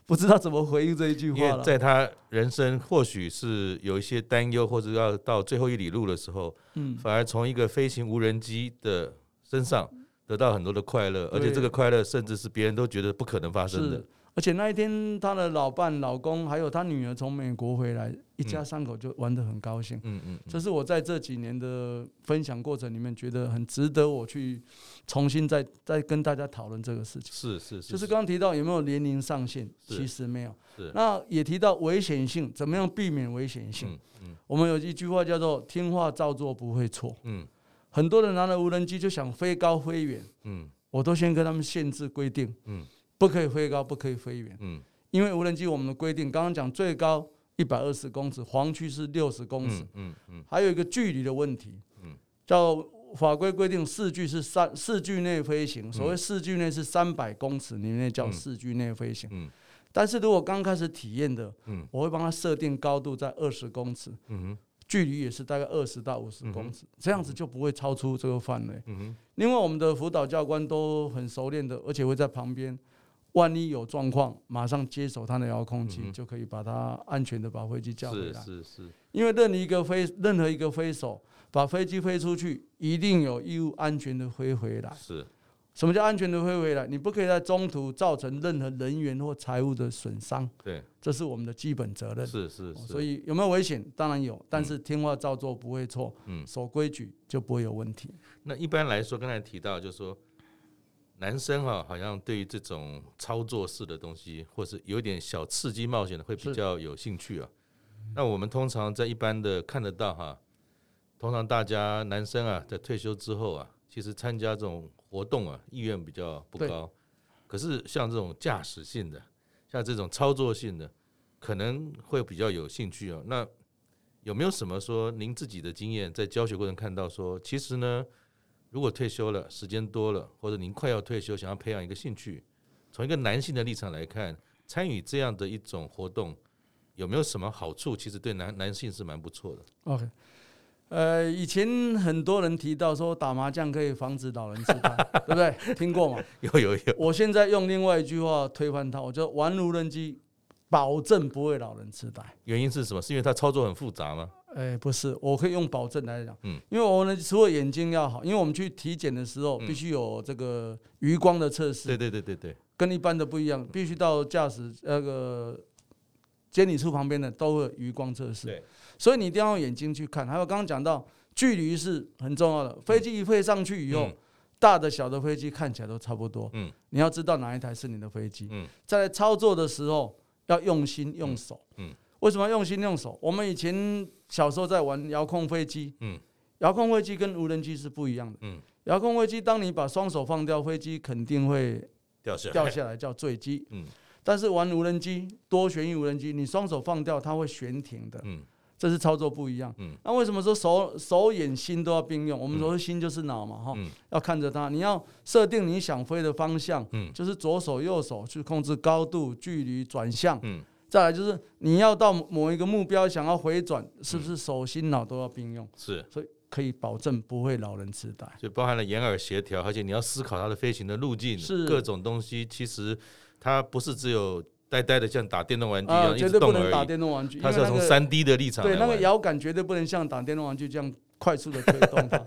不知道怎么回应这一句话了。
在他人生或许是有一些担忧，或者要到最后一里路的时候，嗯，反而从一个飞行无人机的身上得到很多的快乐，而且这个快乐甚至是别人都觉得不可能发生的。
而且那一天，他的老伴、老公还有他女儿从美国回来，一家三口就玩得很高兴。嗯嗯，这是我在这几年的分享过程里面觉得很值得我去重新再再跟大家讨论这个事情。
是是是，
就是刚刚提到有没有年龄上限，其实没有。是。那也提到危险性，怎么样避免危险性？嗯。我们有一句话叫做“听话照做不会错”。嗯。很多人拿了无人机就想飞高飞远。嗯。我都先跟他们限制规定。嗯。不可以飞高，不可以飞远。嗯，因为无人机我们的规定，刚刚讲最高一百二十公尺，黄区是六十公尺。嗯嗯，还有一个距离的问题。嗯，叫法规规定四距是三四距内飞行，所谓四距内是三百公尺以内叫四距内飞行。嗯，但是如果刚开始体验的，嗯，我会帮他设定高度在二十公尺。嗯，距离也是大概二十到五十公尺，这样子就不会超出这个范围。嗯，另外我们的辅导教官都很熟练的，而且会在旁边。万一有状况，马上接手他的遥控器，就可以把他安全的把飞机叫回来。是是是。因为任何一个飞，任何一个飞手把飞机飞出去，一定有义务安全的飞回来。是。什么叫安全的飞回来？你不可以在中途造成任何人员或财物的损伤。对。这是我们的基本责任。是是是。所以有没有危险？当然有，但是听话照做不会错。嗯。守规矩就不会有问题。
那一般来说，刚才提到就是说。男生哈，好像对于这种操作式的东西，或是有点小刺激冒险的，会比较有兴趣啊。那我们通常在一般的看得到哈，通常大家男生啊，在退休之后啊，其实参加这种活动啊，意愿比较不高。可是像这种驾驶性的，像这种操作性的，可能会比较有兴趣啊。那有没有什么说您自己的经验，在教学过程看到说，其实呢？如果退休了，时间多了，或者您快要退休，想要培养一个兴趣，从一个男性的立场来看，参与这样的一种活动，有没有什么好处？其实对男男性是蛮不错的。
OK，呃，以前很多人提到说打麻将可以防止老人痴呆，对不对？听过吗？
有有有。
我现在用另外一句话推翻它，我就玩无人机，保证不会老人痴呆。
原因是什么？是因为它操作很复杂吗？
哎，不是，我可以用保证来讲，嗯，因为我们除了眼睛要好，因为我们去体检的时候必须有这个余光的测试，对
对对对对，
跟一般的不一样，必须到驾驶那个监理处旁边的都会有余光测试，对，所以你一定要用眼睛去看。还有刚刚讲到距离是很重要的，飞机一飞上去以后，大的小的飞机看起来都差不多，嗯，你要知道哪一台是你的飞机，嗯，在操作的时候要用心用手，嗯。为什么要用心用手？我们以前小时候在玩遥控飞机，嗯，遥控飞机跟无人机是不一样的，嗯，遥控飞机当你把双手放掉，飞机肯定会掉下来，掉下来。叫坠机，嗯，但是玩无人机多旋翼无人机，你双手放掉它会悬停的，嗯，这是操作不一样，嗯，那为什么说手手眼心都要并用？我们说心就是脑嘛，哈，要看着它，你要设定你想飞的方向，嗯，就是左手右手去控制高度、距离、转向，嗯。再来就是你要到某一个目标，想要回转，是不是手心脑都要并用？是，所以可以保证不会老人痴呆。
就包含了眼耳协调，而且你要思考它的飞行的路径，是各种东西。其实它不是只有呆呆的像打电动玩具一样，绝对不能
打电动玩具。
它是要从三 D 的立场，
对那个摇杆绝对不能像打电动玩具这样快速的推动它。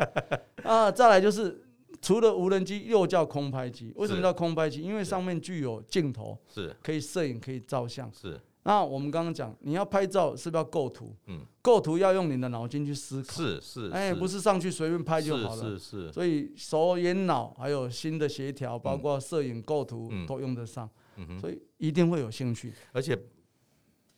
啊，再来就是。除了无人机，又叫空拍机。为什么叫空拍机？因为上面具有镜头，
是
可以摄影，可以照相。
是。
那我们刚刚讲，你要拍照是不是要构图？
嗯，
构图要用你的脑筋去思考。
是是。
哎，不是上去随便拍就好了。
是是是。
所以手眼脑还有新的协调，包括摄影构图都用得上。嗯哼。所以一定会有兴趣。
而且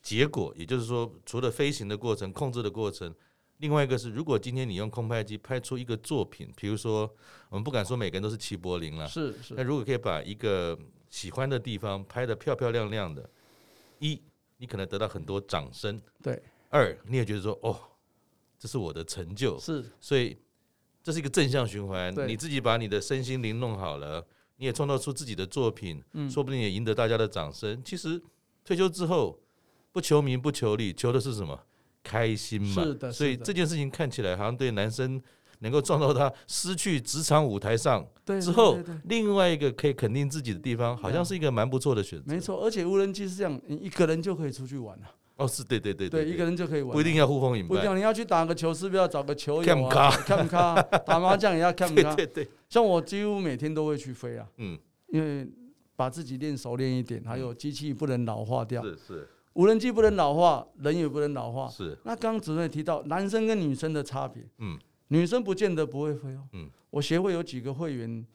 结果，也就是说，除了飞行的过程、控制的过程。另外一个是，如果今天你用空拍机拍出一个作品，比如说，我们不敢说每个人都是齐柏林了，
是是。
那如果可以把一个喜欢的地方拍得漂漂亮亮的，一，你可能得到很多掌声，
对。
二，你也觉得说，哦，这是我的成就，
是。
所以这是一个正向循环，你自己把你的身心灵弄好了，你也创造出自己的作品，说不定也赢得大家的掌声。其实退休之后，不求名不求利，求的是什么？开心嘛，
是的，
所以这件事情看起来好像对男生能够撞到他失去职场舞台上之后，另外一个可以肯定自己的地方，好像是一个蛮不错的选择。
没错，而且无人机是这样，你一个人就可以出去玩了。
哦，是对对对
对，一个人就可以玩，
不一定要呼风引伴，
不一定你要去打个球，是不是要找个球友啊？看卡打麻将也要看卡。
对对，
像我几乎每天都会去飞啊，
嗯，
因为把自己练熟练一点，还有机器不能老化掉。
是是。
无人机不能老化，人也不能老化。
是。
那刚刚主任也提到男生跟女生的差别。
嗯。
女生不见得不会飞哦。
嗯。
我协会有几个会员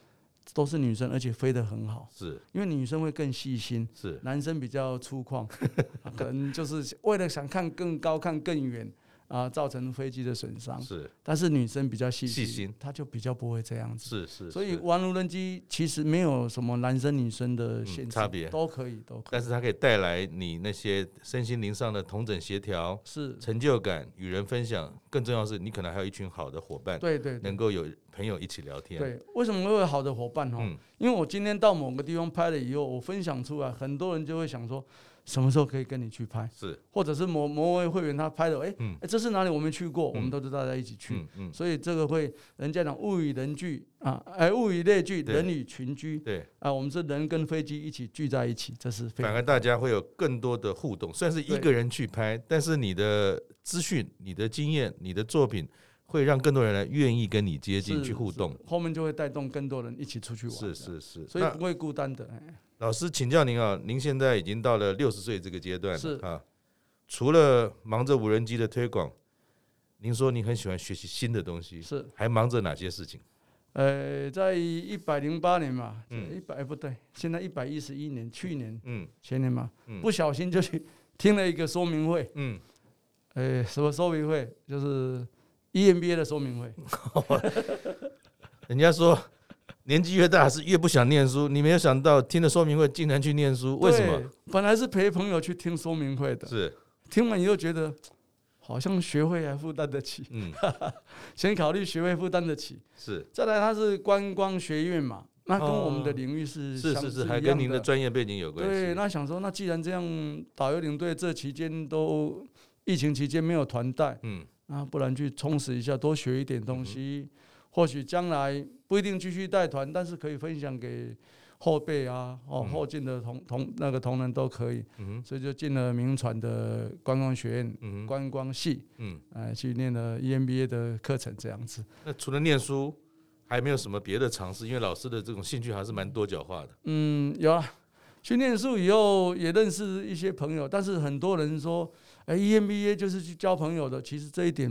都是女生，而且飞得很好。
是。
因为女生会更细心。
是。
男生比较粗犷，可能就是为了想看更高、看更远。啊，造成飞机的损伤
是，
但是女生比较细
细心，
她就比较不会这样子。
是是，
所以玩无人机其实没有什么男生女生的
差别
都可以都可以。
但是它可以带来你那些身心灵上的同整协调，
是
成就感，与人分享。更重要是，你可能还有一群好的伙伴，
对对，
能够有朋友一起聊天。
对，为什么会有好的伙伴？哈，因为我今天到某个地方拍了以后，我分享出来，很多人就会想说。什么时候可以跟你去拍？
是，
或者是某某位会员他拍的，哎、欸，哎、
嗯。
欸，这是哪里？我没去过，嗯、我们都是大家一起去，
嗯嗯、
所以这个会人家讲物以人聚啊，哎、欸，物以类聚，人以群居，
对，
啊，我们是人跟飞机一起聚在一起，这是非
反而大家会有更多的互动。虽然是一个人去拍，但是你的资讯、你的经验、你的作品，会让更多人来愿意跟你接近去互动，
后面就会带动更多人一起出去玩，
是是是，
所以不会孤单的。
老师，请教您啊，您现在已经到了六十岁这个阶段了，
是。
啊，除了忙着无人机的推广，您说您很喜欢学习新的东西，
是。
还忙着哪些事情？
呃，在一百零八年嘛，
嗯，
一百不对，现在一百一十一年，去年，
嗯，
前年嘛，
嗯，
不小心就去听了一个说明会，
嗯，
呃，什么说明会？就是 EMBA 的说明会，
人家说。年纪越大是越不想念书，你没有想到听了说明会竟然去念书，为什么？
本来是陪朋友去听说明会的，
是
听完以后觉得好像学费还负担得起，
嗯，
先考虑学费负担得起，
是。
再来，他是观光学院嘛，那跟我们的领域是
是是是，还跟您的专业背景有关系。
对，那想说，那既然这样，导游领队这期间都疫情期间没有团带，
嗯，
那不然去充实一下，多学一点东西。或许将来不一定继续带团，但是可以分享给后辈啊，哦，后进的同同那个同仁都可以。
嗯，
所以就进了名传的观光学院，
嗯，
观光系，
嗯，
哎，去念了 EMBA 的课程这样子。
那除了念书，还没有什么别的尝试？因为老师的这种兴趣还是蛮多角化的。
嗯，有啊，去念书以后也认识一些朋友，但是很多人说，哎，EMBA 就是去交朋友的。其实这一点，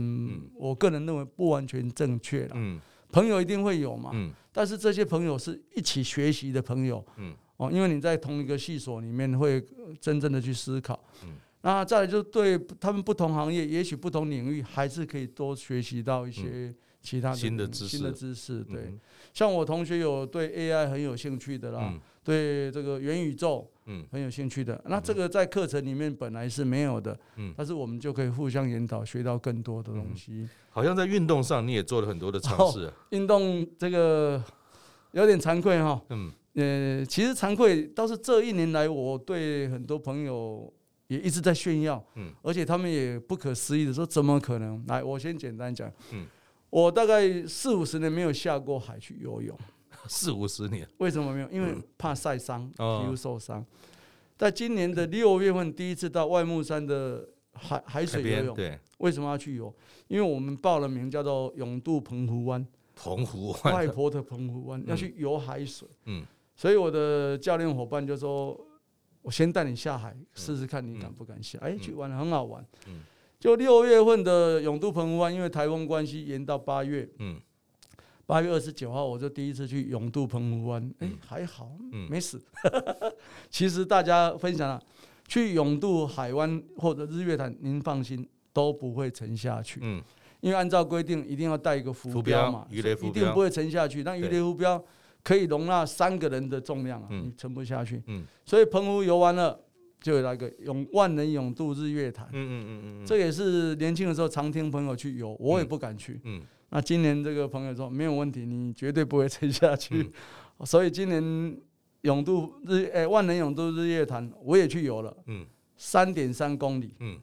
我个人认为不完全正确了。
嗯。
朋友一定会有嘛，
嗯，
但是这些朋友是一起学习的朋友，
嗯，
哦，因为你在同一个系所里面会真正的去思考，
嗯，
那再来就对他们不同行业，也许不同领域，还是可以多学习到一些其他的
新的知识，
新的知识，对，
嗯，像
我同学有对 AI 很有兴趣的啦。
嗯
对这个元宇宙，
嗯，
很有兴趣的。那这个在课程里面本来是没有的，
嗯，
但是我们就可以互相研讨，学到更多的东西。
好像在运动上你也做了很多的尝试。
运动这个有点惭愧哈，
嗯，
呃，其实惭愧倒是这一年来，我对很多朋友也一直在炫耀，
嗯，
而且他们也不可思议的说，怎么可能？来，我先简单讲，
嗯，
我大概四五十年没有下过海去游泳。
四五十年，
为什么没有？因为怕晒伤，皮肤受伤。
哦、
在今年的六月份，第一次到外木山的海海水游泳。对，为什么要去游？因为我们报了名，叫做“永渡澎湖湾”。
澎湖湾，
外婆的澎湖湾、嗯、要去游海水。
嗯，
所以我的教练伙伴就说：“我先带你下海试试看，你敢不敢下？”哎、嗯，去玩很好玩。嗯，就六月份的永渡澎湖湾，因为台风关系延到八月。嗯，八月二十九号我就第一次去永渡澎湖湾。哎、欸，还好，嗯，没死。其实大家分享了，去永渡海湾或者日月潭，您放心。都不会沉下去，嗯，因为按照规定一定要带一个浮标嘛，
鱼雷浮标，
一定不会沉下去。那鱼雷浮标可以容纳三个人的重量啊，你沉不下去，嗯，所以澎湖游完了，就有那个永万人永渡日月潭，嗯嗯嗯嗯，这也是年轻的时候常听朋友去游，我也不敢去，嗯，那今年这个朋友说没有问题，你绝对不会沉下去，所以今年永渡日诶万人永渡日月潭我也去游了，嗯，三点三公里，嗯。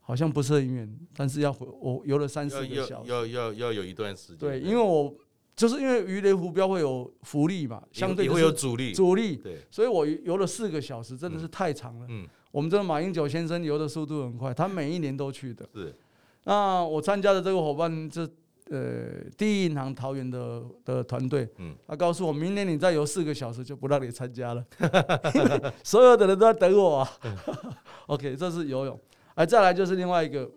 好像不是很远，但是要回我游了三四个小时，
要要要要有一段时间。
对，因为我就是因为鱼雷浮标会有浮力嘛，相对
会有阻力，
阻力。对，所以我游了四个小时，真的是太长了。嗯，我们这个马英九先生游的速度很快，他每一年都去的。是，那我参加的这个伙伴是呃第一银行桃园的的团队，嗯，他告诉我，明年你再游四个小时就不让你参加了，所有的人都在等我啊。OK，这是游泳。哎，再来就是另外一个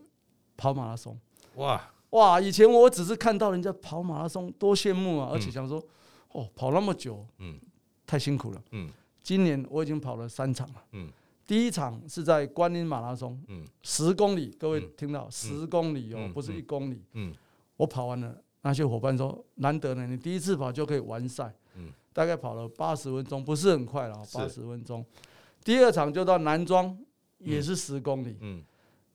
跑马拉松，哇哇！以前我只是看到人家跑马拉松，多羡慕啊！而且想说，哦，跑那么久，嗯，太辛苦了，嗯。今年我已经跑了三场了，嗯。第一场是在观音马拉松，嗯，十公里，各位听到十公里哦，不是一公里，嗯。我跑完了，那些伙伴说难得呢，你第一次跑就可以完赛，嗯，大概跑了八十分钟，不是很快了，八十分钟。第二场就到南庄，也是十公里，嗯。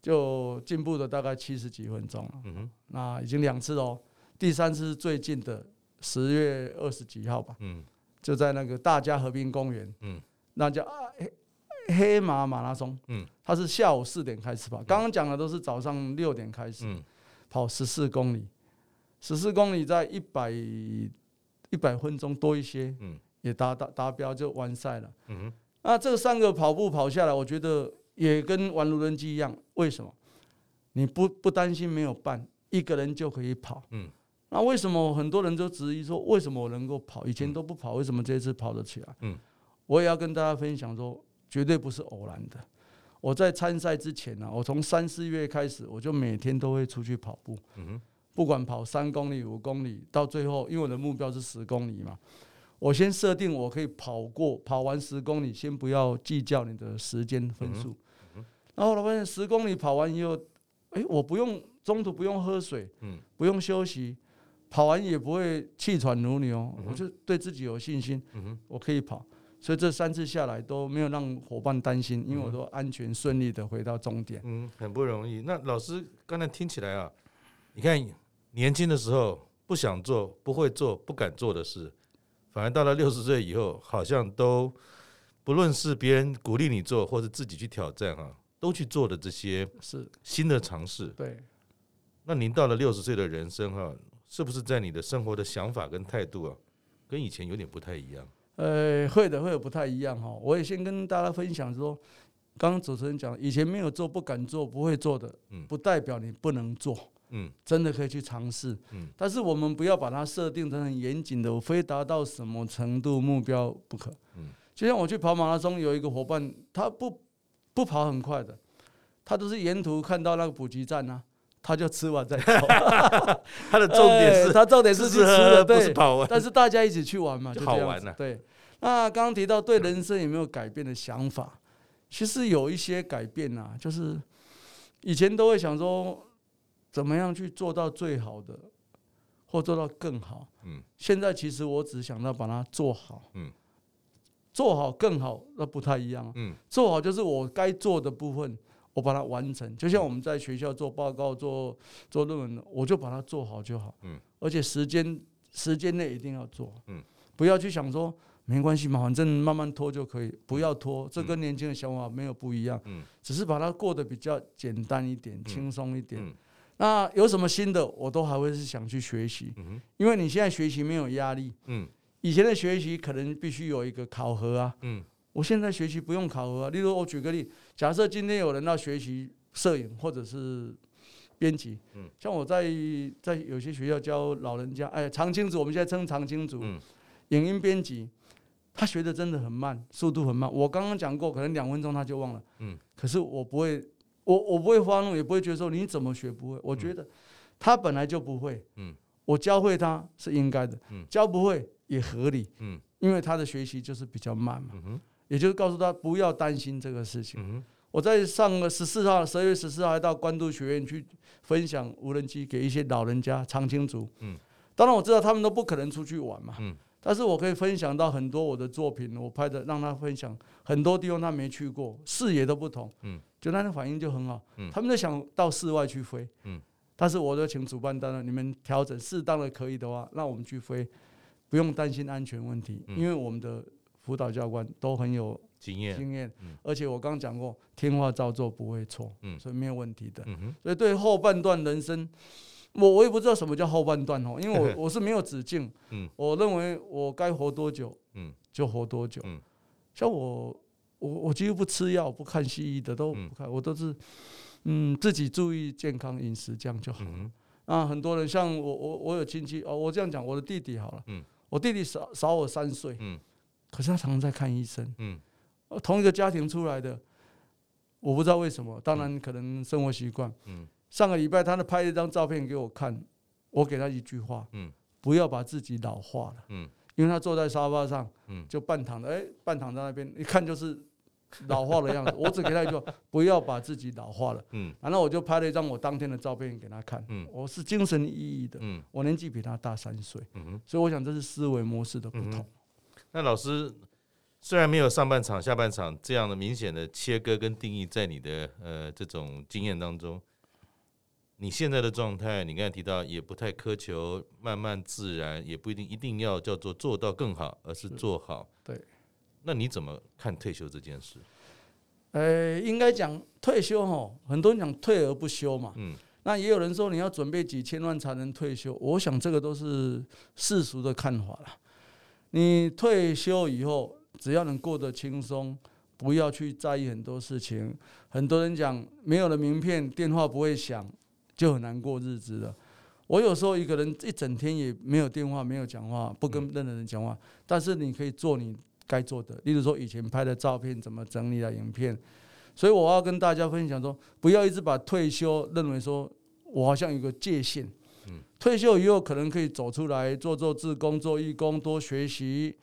就进步了大概七十几分钟了，嗯哼，那已经两次哦，第三次是最近的十月二十几号吧，嗯，就在那个大家和平公园，嗯，那叫黑黑马马拉松，嗯，它是下午四点开始跑，刚刚讲的都是早上六点开始，嗯，跑十四公里，十四公里在一百一百分钟多一些，嗯，也达达达标就完赛了，嗯哼，那这三个跑步跑下来，我觉得。也跟玩无人机一样，为什么？你不不担心没有伴，一个人就可以跑。嗯，那为什么很多人都质疑说，为什么我能够跑？以前都不跑，为什么这一次跑得起来？嗯，我也要跟大家分享说，绝对不是偶然的。我在参赛之前呢，我从三四月开始，我就每天都会出去跑步。嗯哼，不管跑三公里、五公里，到最后，因为我的目标是十公里嘛。我先设定我可以跑过，跑完十公里，先不要计较你的时间分数。然后我发现十公里跑完以后，哎，我不用中途不用喝水，嗯，不用休息，跑完也不会气喘如牛，我就对自己有信心，嗯，我可以跑，所以这三次下来都没有让伙伴担心，因为我都安全顺利的回到终点，
嗯，很不容易。那老师刚才听起来啊，你看年轻的时候不想做、不会做、不敢做的事，反而到了六十岁以后，好像都不论是别人鼓励你做，或者自己去挑战哈。都去做的这些是新的尝试，
对。
那您到了六十岁的人生哈，是不是在你的生活的想法跟态度啊，跟以前有点不太一样？
呃，会的，会有不太一样哈。我也先跟大家分享说，刚刚主持人讲，以前没有做、不敢做、不会做的，嗯不代表你不能做，嗯，真的可以去尝试，嗯。但是我们不要把它设定成很严谨的，我非达到什么程度目标不可，嗯。就像我去跑马拉松，有一个伙伴，他不。不跑很快的，他都是沿途看到那个补给站呢、啊，他就吃完再走。
他的重点是，
他重点是去吃的，对，
不是跑完。
但是大家一起去玩嘛，就
好玩了。
对，那刚刚提到对人生有没有改变的想法？其实有一些改变啊，就是以前都会想说，怎么样去做到最好的，或做到更好。嗯，现在其实我只想到把它做好。嗯。做好更好，那不太一样。嗯，做好就是我该做的部分，我把它完成。就像我们在学校做报告、做做论文，我就把它做好就好。嗯，而且时间时间内一定要做。嗯，不要去想说没关系嘛，反正慢慢拖就可以。不要拖，这跟年轻的想法没有不一样。嗯，只是把它过得比较简单一点、轻松一点。那有什么新的，我都还会是想去学习。嗯，因为你现在学习没有压力。嗯。以前的学习可能必须有一个考核啊，嗯，我现在学习不用考核啊。例如我举个例，假设今天有人要学习摄影或者是编辑，嗯。像我在在有些学校教老人家，哎，长青组，我们现在称长青组，影音编辑，他学的真的很慢，速度很慢。我刚刚讲过，可能两分钟他就忘了，嗯。可是我不会，我我不会发怒，也不会觉得说你怎么学不会，我觉得他本来就不会，嗯。我教会他是应该的，嗯。教不会也合理，因为他的学习就是比较慢嘛，也就是告诉他不要担心这个事情。我在上个十四号，十二月十四号还到关渡学院去分享无人机给一些老人家长青族。嗯，当然我知道他们都不可能出去玩嘛。嗯，但是我可以分享到很多我的作品，我拍的让他分享很多地方他没去过，视野都不同。嗯，就他的反应就很好。嗯，他们都想到室外去飞。嗯，但是我都请主办单位你们调整适当的可以的话，让我们去飞，不用担心安全问题，因为我们的辅导教官都很有。经验，经验，而且我刚讲过，听话照做不会错，所以没有问题的。所以对后半段人生，我我也不知道什么叫后半段哦，因为我我是没有止境。我认为我该活多久，就活多久。像我，我我几乎不吃药，不看西医的都不看，我都是嗯自己注意健康饮食，这样就好了。啊，很多人像我，我我有亲戚哦，我这样讲，我的弟弟好了，我弟弟少少我三岁，可是他常常在看医生，同一个家庭出来的，我不知道为什么，当然可能生活习惯。上个礼拜他拍了一张照片给我看，我给他一句话，不要把自己老化了。因为他坐在沙发上，就半躺的，哎，半躺在那边，一看就是老化的样子。我只给他一句话，不要把自己老化了。嗯然后我就拍了一张我当天的照片给他看。嗯我是精神奕奕的，嗯我年纪比他大三岁，嗯所以我想这是思维模式的不同。
那老师。虽然没有上半场、下半场这样的明显的切割跟定义，在你的呃这种经验当中，你现在的状态，你刚才提到也不太苛求慢慢自然，也不一定一定要叫做做到更好，而是做好。
对，
那你怎么看退休这件事？
呃，应该讲退休哈，很多人讲退而不休嘛。嗯，那也有人说你要准备几千万才能退休，我想这个都是世俗的看法了。你退休以后。只要能过得轻松，不要去在意很多事情。很多人讲没有了名片，电话不会响，就很难过日子了。我有时候一个人一整天也没有电话，没有讲话，不跟任何人讲话。但是你可以做你该做的，例如说以前拍的照片怎么整理啊影片。所以我要跟大家分享说，不要一直把退休认为说我好像有个界限。退休以后可能可以走出来做做志工、做义工，多学习。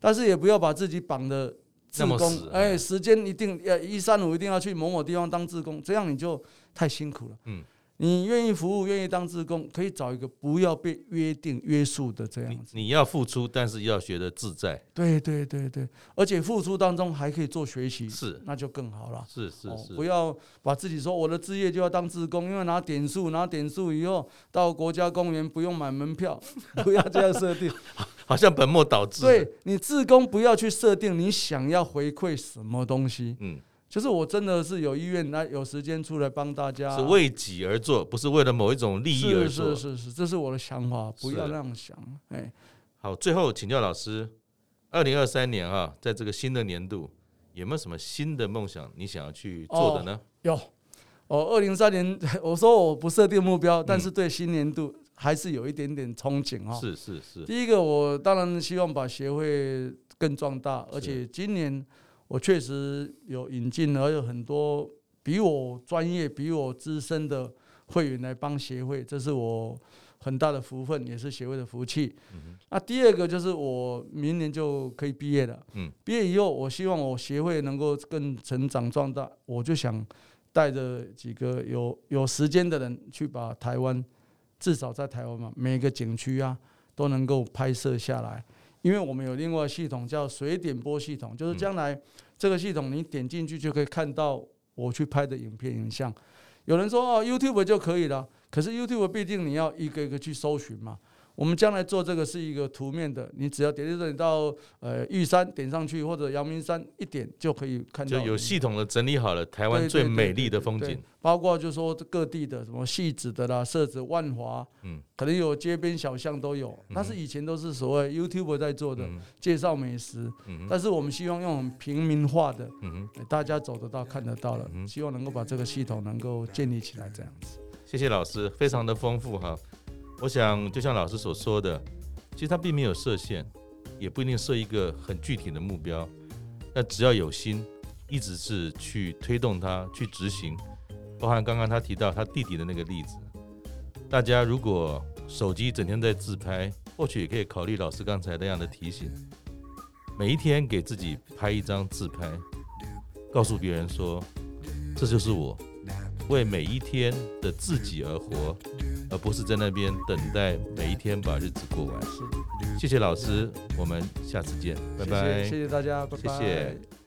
但是也不要把自己绑的志工，哎，时间一定要一三五一定要去某某地方当志工，这样你就太辛苦了。嗯，你愿意服务，愿意当志工，可以找一个不要被约定约束的这样子。
你要付出，但是要学得自在。
对对对对，而且付出当中还可以做学习，是那就更好了。
是是是，
不要把自己说我的职业就要当志工，因为拿点数，拿点数以后到国家公园不用买门票，不要这样设定。
好像本末倒置。
对，你志工不要去设定你想要回馈什么东西。嗯，就是我真的是有意愿那有时间出来帮大家，
是为己而做，不是为了某一种利益而做。
是是是是，这是我的想法，不要那样想。哎，
好，最后请教老师，二零二三年啊，在这个新的年度，有没有什么新的梦想你想要去做的呢？
有，哦，二零二三年，我说我不设定目标，但是对新年度。还是有一点点憧憬哈。
是是是。
第一个，我当然希望把协会更壮大，而且今年我确实有引进而有很多比我专业、比我资深的会员来帮协会，这是我很大的福分，也是协会的福气。那第二个就是我明年就可以毕业了。嗯。毕业以后，我希望我协会能够更成长壮大，我就想带着几个有有时间的人去把台湾。至少在台湾嘛，每个景区啊都能够拍摄下来，因为我们有另外系统叫水点播系统，就是将来这个系统你点进去就可以看到我去拍的影片影像。有人说哦，YouTube 就可以了，可是 YouTube 毕竟你要一个一个去搜寻嘛。我们将来做这个是一个图面的，你只要点这里到呃玉山点上去，或者阳明山一点就可以看到。
就有系统的整理好了台湾最美丽的风景，
包括就是说各地的什么戏子的啦、社子、万华，嗯，可能有街边小巷都有。但是以前都是所谓 YouTuber 在做的，嗯、介绍美食，嗯、但是我们希望用很平民化的，嗯、大家走得到、看得到了，嗯、希望能够把这个系统能够建立起来，这样子。
谢谢老师，非常的丰富哈。我想就像老师所说的，其实他并没有设限，也不一定设一个很具体的目标，那只要有心，一直是去推动他去执行。包含刚刚他提到他弟弟的那个例子，大家如果手机整天在自拍，或许也可以考虑老师刚才那样的提醒，每一天给自己拍一张自拍，告诉别人说，这就是我，为每一天的自己而活，而不是在那边等待每一天把日子过完。谢谢老师，我们下次见，拜拜。
谢谢大家，拜拜。谢谢。